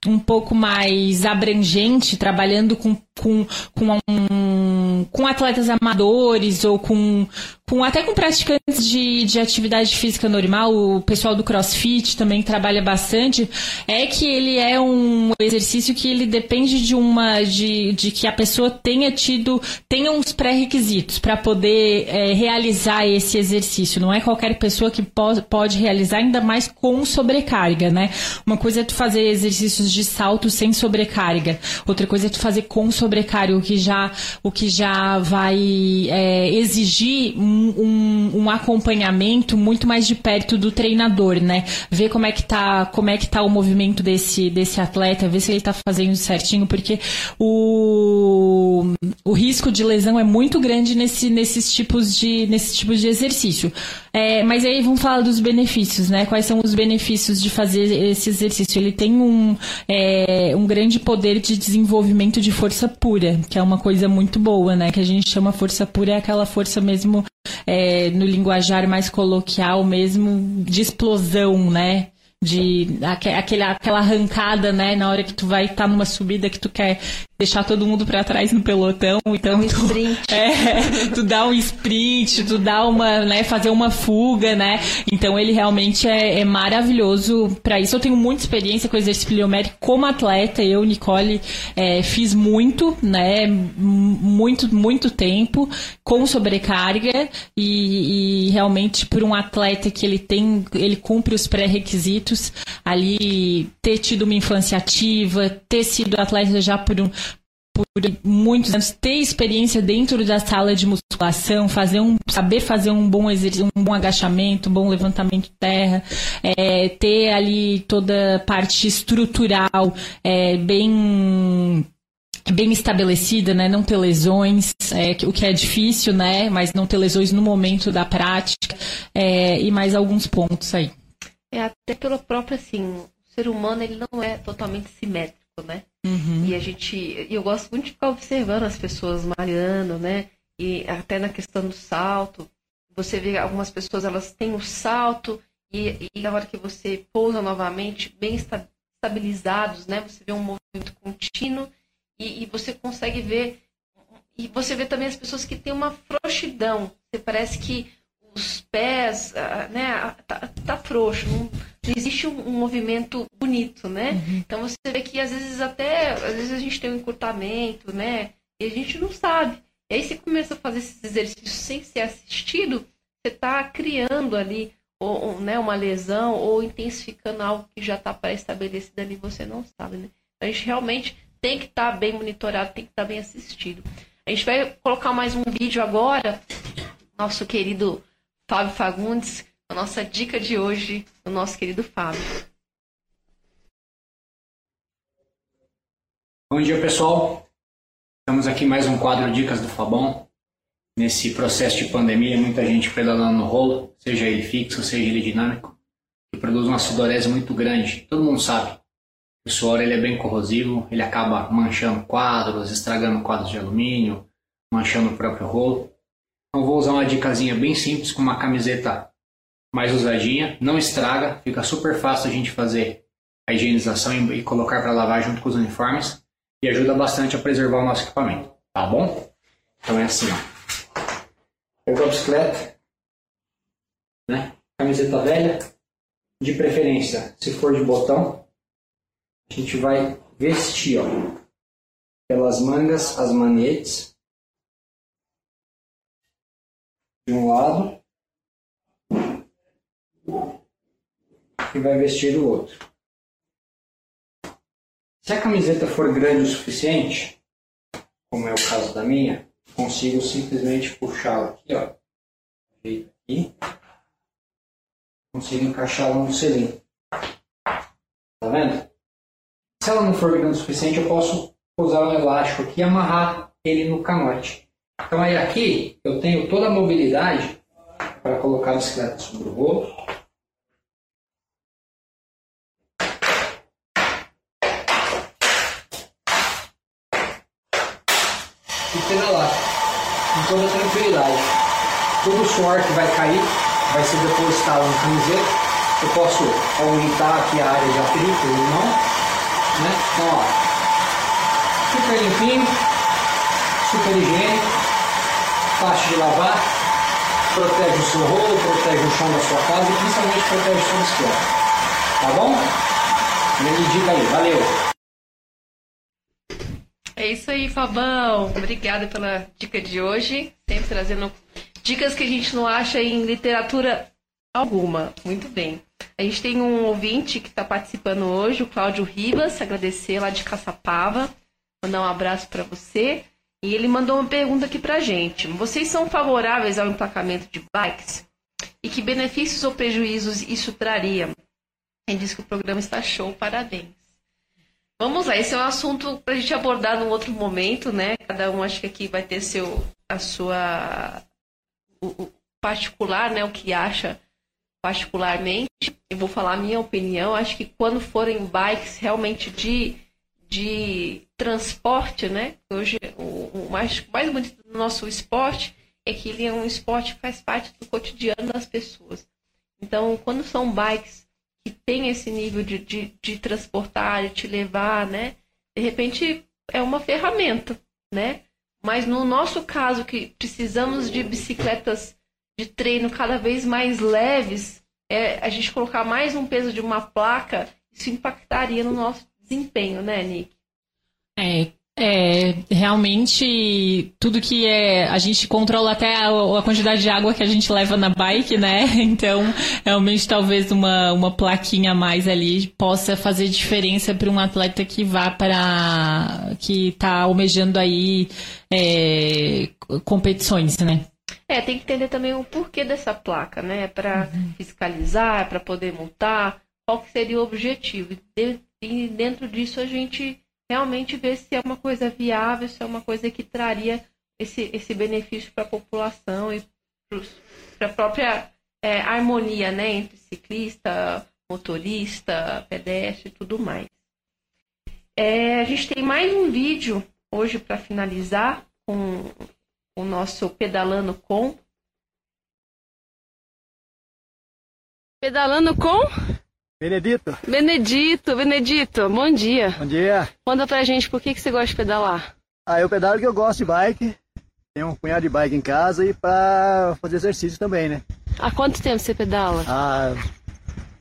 um pouco mais abrangente, trabalhando com, com, com, um, com atletas amadores ou com, com até com praticantes de, de atividade física normal, o pessoal do crossfit também trabalha bastante, é que ele é um exercício que ele depende de uma de, de que a pessoa tenha tido, tenha uns pré-requisitos para poder é, realizar esse exercício. Não é qualquer pessoa que pode, pode realizar, ainda mais com sobrecarga, né? Uma coisa é tu fazer exercícios de salto sem sobrecarga, outra coisa é tu fazer com sobrecarga, o que já, o que já vai é, exigir um, um, um, acompanhamento muito mais de perto do treinador, né? Ver como é que tá, como é que tá o movimento desse, desse atleta, ver se ele tá fazendo certinho, porque o, o risco de lesão é muito grande nesse, nesses tipos de, nesses tipos de exercício. É, mas aí vamos falar dos benefícios, né? Quais são os benefícios de fazer esse exercício? Ele tem um, é, um grande poder de desenvolvimento de força pura, que é uma coisa muito boa, né? Que a gente chama força pura, é aquela força mesmo, é, no linguajar mais coloquial mesmo, de explosão, né? De aquele, aquela arrancada, né, na hora que tu vai estar tá numa subida que tu quer deixar todo mundo para trás no pelotão, então um tu, sprint. É, tu dá um sprint, tu dá uma, né, fazer uma fuga, né? Então ele realmente é, é maravilhoso para isso. Eu tenho muita experiência com exercício pliométrico como atleta, eu, Nicole, é, fiz muito, né, muito, muito tempo com sobrecarga e, e realmente por um atleta que ele tem, ele cumpre os pré-requisitos ali ter tido uma infância ativa, ter sido atleta já por um por muitos anos, ter experiência dentro da sala de musculação, fazer um, saber fazer um bom exercício, um bom agachamento, um bom levantamento de terra, é, ter ali toda a parte estrutural é, bem bem estabelecida, né? Não ter lesões, é, o que é difícil, né? Mas não ter lesões no momento da prática é, e mais alguns pontos aí. É até pelo próprio assim, o ser humano ele não é totalmente simétrico, né? Uhum. E a gente, eu gosto muito de ficar observando as pessoas malhando, né? E até na questão do salto, você vê algumas pessoas elas têm o salto e, e na hora que você pousa novamente, bem estabilizados, né? Você vê um movimento contínuo e, e você consegue ver e você vê também as pessoas que têm uma frouxidão. Você parece que os pés, né, tá, tá frouxo, não, não existe um, um, movimento bonito, né? Uhum. Então você vê que às vezes até, às vezes a gente tem um encurtamento, né? E a gente não sabe. E aí você começa a fazer esses exercícios sem ser assistido, você está criando ali ou, ou, né, uma lesão ou intensificando algo que já está pré-estabelecido ali, você não sabe, né? A gente realmente tem que estar tá bem monitorado, tem que estar tá bem assistido. A gente vai colocar mais um vídeo agora. Nosso querido Fábio Fagundes, a nossa dica de hoje, o nosso querido Fábio. Bom dia, pessoal. Estamos aqui mais um quadro Dicas do Fabão. Nesse processo de pandemia, muita gente pedalando no rolo, seja ele fixo, seja ele dinâmico, que produz uma sudorese muito grande. Todo mundo sabe. O suor ele é bem corrosivo, ele acaba manchando quadros, estragando quadros de alumínio, manchando o próprio rolo. Então vou usar uma dicasinha bem simples com uma camiseta mais usadinha, não estraga, fica super fácil a gente fazer a higienização e colocar para lavar junto com os uniformes e ajuda bastante a preservar o nosso equipamento, tá bom? Então é assim, ó. Pegou a bicicleta, né? Camiseta velha, de preferência, se for de botão, a gente vai vestir, ó, pelas mangas, as manetes, de um lado e vai vestir do outro. Se a camiseta for grande o suficiente, como é o caso da minha, consigo simplesmente puxá-la aqui, ó. aqui. Consigo encaixá-la no selim. Tá vendo? Se ela não for grande o suficiente, eu posso usar um elástico aqui e amarrar ele no canote. Então aí aqui eu tenho toda a mobilidade para colocar a bicicleta sobre o rolo pedalar com toda tranquilidade. Todo o suor que vai cair vai ser depositado na camiseta. Eu posso aumentar aqui a área de atrito ou não. Né? Então, ó, super limpinho, super higiênico, fácil de lavar, protege o seu rolo, protege o chão da sua casa e principalmente protege o bicicleta. Tá bom? Grande dica aí, valeu! É isso aí, Fabão. Obrigada pela dica de hoje. Sempre trazendo dicas que a gente não acha em literatura alguma. Muito bem. A gente tem um ouvinte que está participando hoje, o Cláudio Ribas, agradecer lá de Caçapava, mandar um abraço para você. E ele mandou uma pergunta aqui para gente. Vocês são favoráveis ao emplacamento de bikes? E que benefícios ou prejuízos isso traria? Ele diz que o programa está show, parabéns. Vamos lá, esse é um assunto para a gente abordar num outro momento, né? Cada um acho que aqui vai ter seu, a sua o, o particular, né? O que acha particularmente. Eu vou falar a minha opinião. Acho que quando forem bikes realmente de, de transporte, né? Hoje o, o mais, mais bonito do nosso esporte é que ele é um esporte que faz parte do cotidiano das pessoas. Então, quando são bikes que tem esse nível de, de, de transportar, de te levar, né? De repente é uma ferramenta, né? Mas no nosso caso, que precisamos de bicicletas de treino cada vez mais leves, é, a gente colocar mais um peso de uma placa, isso impactaria no nosso desempenho, né, Nick? É, é, realmente, tudo que é. A gente controla até a, a, quantidade de água que a gente leva na bike, né? Então, realmente, talvez uma, uma plaquinha a mais ali possa fazer diferença para um atleta que vá para. que está almejando aí é, competições, né? É, tem que entender também o porquê dessa placa, né? Para uhum. fiscalizar, para poder multar, qual que seria o objetivo. E dentro disso a gente realmente ver se é uma coisa viável, se é uma coisa que traria esse, esse benefício para a população e para a própria é, harmonia né, entre ciclista, motorista, pedestre e tudo mais. É, a gente tem mais um vídeo hoje para finalizar com o nosso Pedalando com. Pedalando com Benedito. Benedito, Benedito, bom dia. Bom dia. Conta pra gente por que, que você gosta de pedalar. Ah, eu pedalo porque eu gosto de bike. Tenho um punhado de bike em casa e pra fazer exercício também, né? Há quanto tempo você pedala? Ah,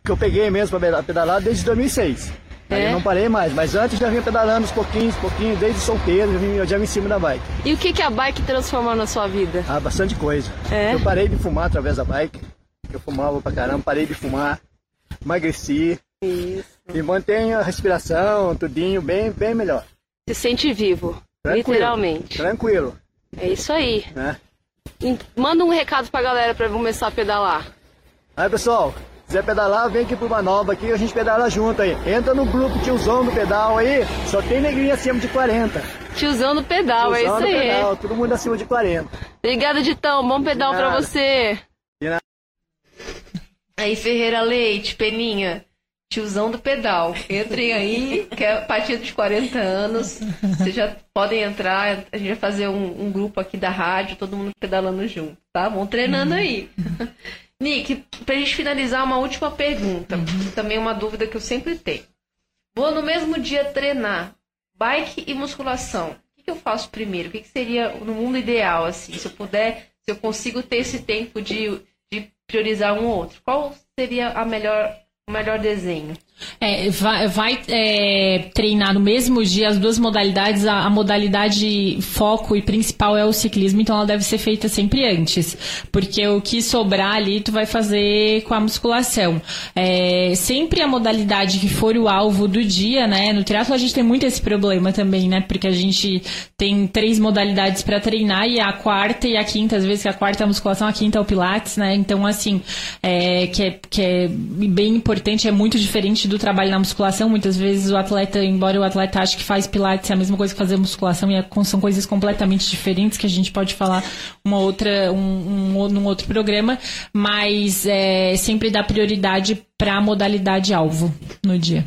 que eu peguei mesmo pra pedalar desde 2006. É? Aí eu não parei mais, mas antes já vinha pedalando uns pouquinhos, pouquinhos, desde solteiro, eu, já vinha em cima da bike. E o que, que a bike transformou na sua vida? Ah, bastante coisa. É? Eu parei de fumar através da bike. Eu fumava pra caramba, parei de fumar emagreci. Isso. E mantenho a respiração, tudinho bem, bem melhor. Se sente vivo, tranquilo, literalmente. Tranquilo. É isso aí. né? Manda um recado pra galera pra começar a pedalar. Aí pessoal, quiser pedalar, vem aqui pro Manova aqui, a gente pedala junto aí. Entra no grupo tiozão do pedal aí, só tem negrinha acima de 40. Tiozão do pedal, é isso Tiozão do aí. pedal, todo mundo acima de 40. Obrigada, Ditão. Bom pedal pra você. Aí, Ferreira Leite, Peninha, tiozão do pedal. Entrem aí, que é a partir dos 40 anos. Vocês já podem entrar. A gente vai fazer um, um grupo aqui da rádio, todo mundo pedalando junto, tá? Vão treinando aí. Nick, pra gente finalizar, uma última pergunta. Também uma dúvida que eu sempre tenho. Vou no mesmo dia treinar bike e musculação. O que, eu faço primeiro? O que, seria no mundo ideal, assim? Se eu puder, se eu consigo ter esse tempo de priorizar um ou outro. Qual seria a melhor, o melhor desenho? É, vai vai, é, treinar no mesmo dia as duas modalidades. A, a modalidade foco e principal é o ciclismo, então ela deve ser feita sempre antes. Porque o que sobrar ali, tu vai fazer com a musculação. É, sempre a modalidade que for o alvo do dia, né? No triatlo a gente tem muito esse problema também, né? Porque a gente tem três modalidades para treinar e a quarta e a quinta, às vezes que a quarta é a musculação, a quinta é o pilates, né? Então, assim, é, que, é, que é bem importante, é muito diferente do trabalho na musculação. Muitas vezes o atleta, embora o atleta ache que faz pilates é a mesma coisa que fazer musculação, e é- são coisas completamente diferentes que a gente pode falar uma outra, um, um, num outro programa, mas é, sempre dá prioridade para a modalidade alvo no dia.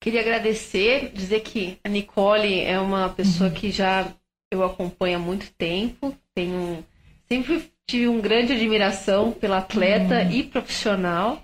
Queria agradecer, dizer que a Nicole é uma pessoa que já eu acompanho há muito tempo. Tenho, sempre tive uma grande admiração pela atleta e profissional.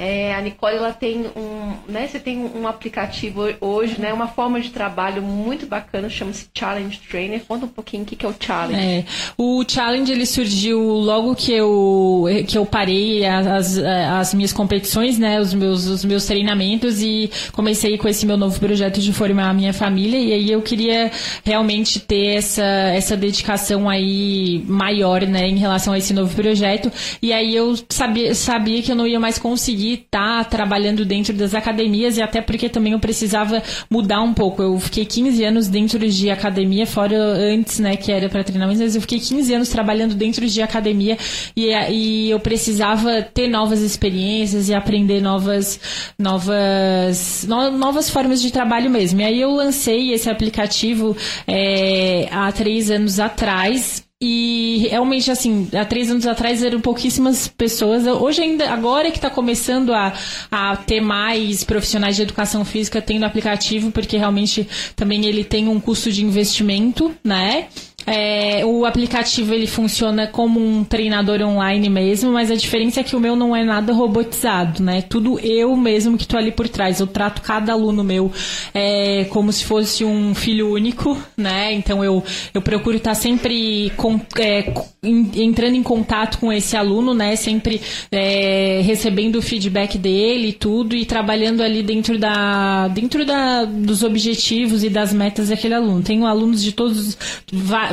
É, a Nicole ela tem um, né, você tem um aplicativo hoje, né, uma forma de trabalho muito bacana, chama-se Challenge Trainer. Conta um pouquinho o que que é o Challenge. É, o challenge ele surgiu logo que eu que eu parei as, as minhas competições, né, os meus os meus treinamentos e comecei com esse meu novo projeto de formar a minha família e aí eu queria realmente ter essa essa dedicação aí maior, né, em relação a esse novo projeto e aí eu sabia sabia que eu não ia mais conseguir estar trabalhando dentro das academias e até porque também eu precisava mudar um pouco. Eu fiquei 15 anos dentro de academia, fora antes, né, que era para treinamento, mas eu fiquei 15 anos trabalhando dentro de academia e, e eu precisava ter novas experiências e aprender novas, novas, no- novas formas de trabalho mesmo. E aí eu lancei esse aplicativo é, há três anos atrás. E realmente, assim, há três anos atrás eram pouquíssimas pessoas. Hoje ainda, agora que está começando a, a ter mais profissionais de educação física tendo aplicativo, porque realmente também ele tem um custo de investimento, né? É, o aplicativo ele funciona como um treinador online mesmo, mas a diferença é que o meu não é nada robotizado, né? Tudo eu mesmo que tô ali por trás. Eu trato cada aluno meu é, como se fosse um filho único, né? Então eu, eu procuro estar sempre com, é, entrando em contato com esse aluno, né? Sempre é, recebendo o feedback dele e tudo e trabalhando ali dentro da dentro da, dos objetivos e das metas daquele aluno. Tenho alunos de todos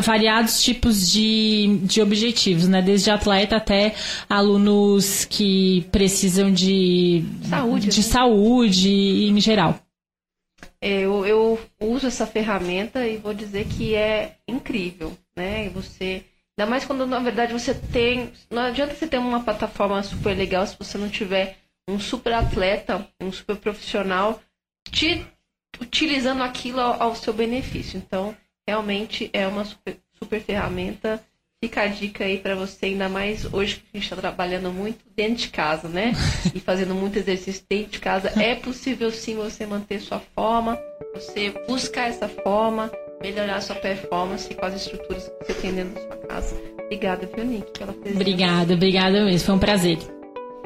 variados tipos de, de objetivos, né? Desde atleta até alunos que precisam de Saúde, de né? saúde em geral. É, Eu, eu uso essa ferramenta e vou dizer que é incrível, né? E você, ainda mais quando na verdade você tem, não adianta você ter uma plataforma super legal se você não tiver um super atleta, um super profissional te utilizando aquilo ao, ao seu benefício. Então, realmente é uma super, super ferramenta. Fica a dica aí para você, ainda mais hoje que a gente está trabalhando muito dentro de casa, né? E fazendo muito exercício dentro de casa. É possível sim você manter sua forma, você buscar essa forma, melhorar sua performance com as estruturas que você tem dentro da sua casa. Obrigada, viu, Nick, pela presença. Obrigada, obrigada mesmo. Foi um prazer.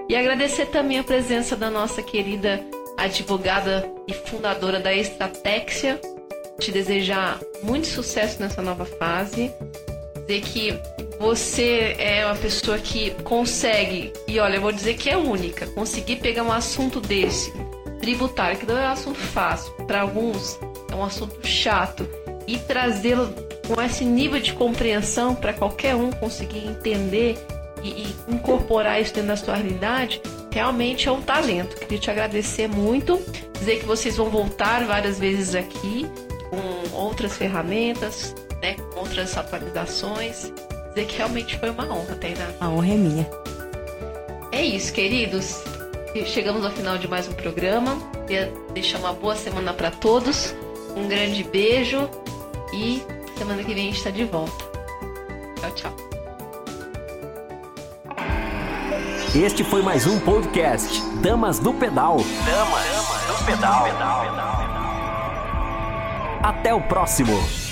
E agradecer também a presença da nossa querida advogada e fundadora da Estratexia. Te desejar muito sucesso nessa nova fase. Dizer que você é uma pessoa que consegue, e olha, eu vou dizer que é única, conseguir pegar um assunto desse, tributário, que não é um assunto fácil, para alguns é um assunto chato, e trazê-lo com esse nível de compreensão para qualquer um conseguir entender e, e incorporar isso dentro da sua realidade, realmente é um talento. Queria te agradecer muito, dizer que vocês vão voltar várias vezes aqui com outras ferramentas, né, com outras atualizações. Dizer que realmente foi uma honra, Tainá. A honra é minha. É isso, queridos. Chegamos ao final de mais um programa. Queria deixar uma boa semana para todos. Um grande beijo e semana que vem a gente está de volta. Tchau, tchau. Este foi mais um podcast Damas do Pedal. Damas do Pedal. Até o próximo.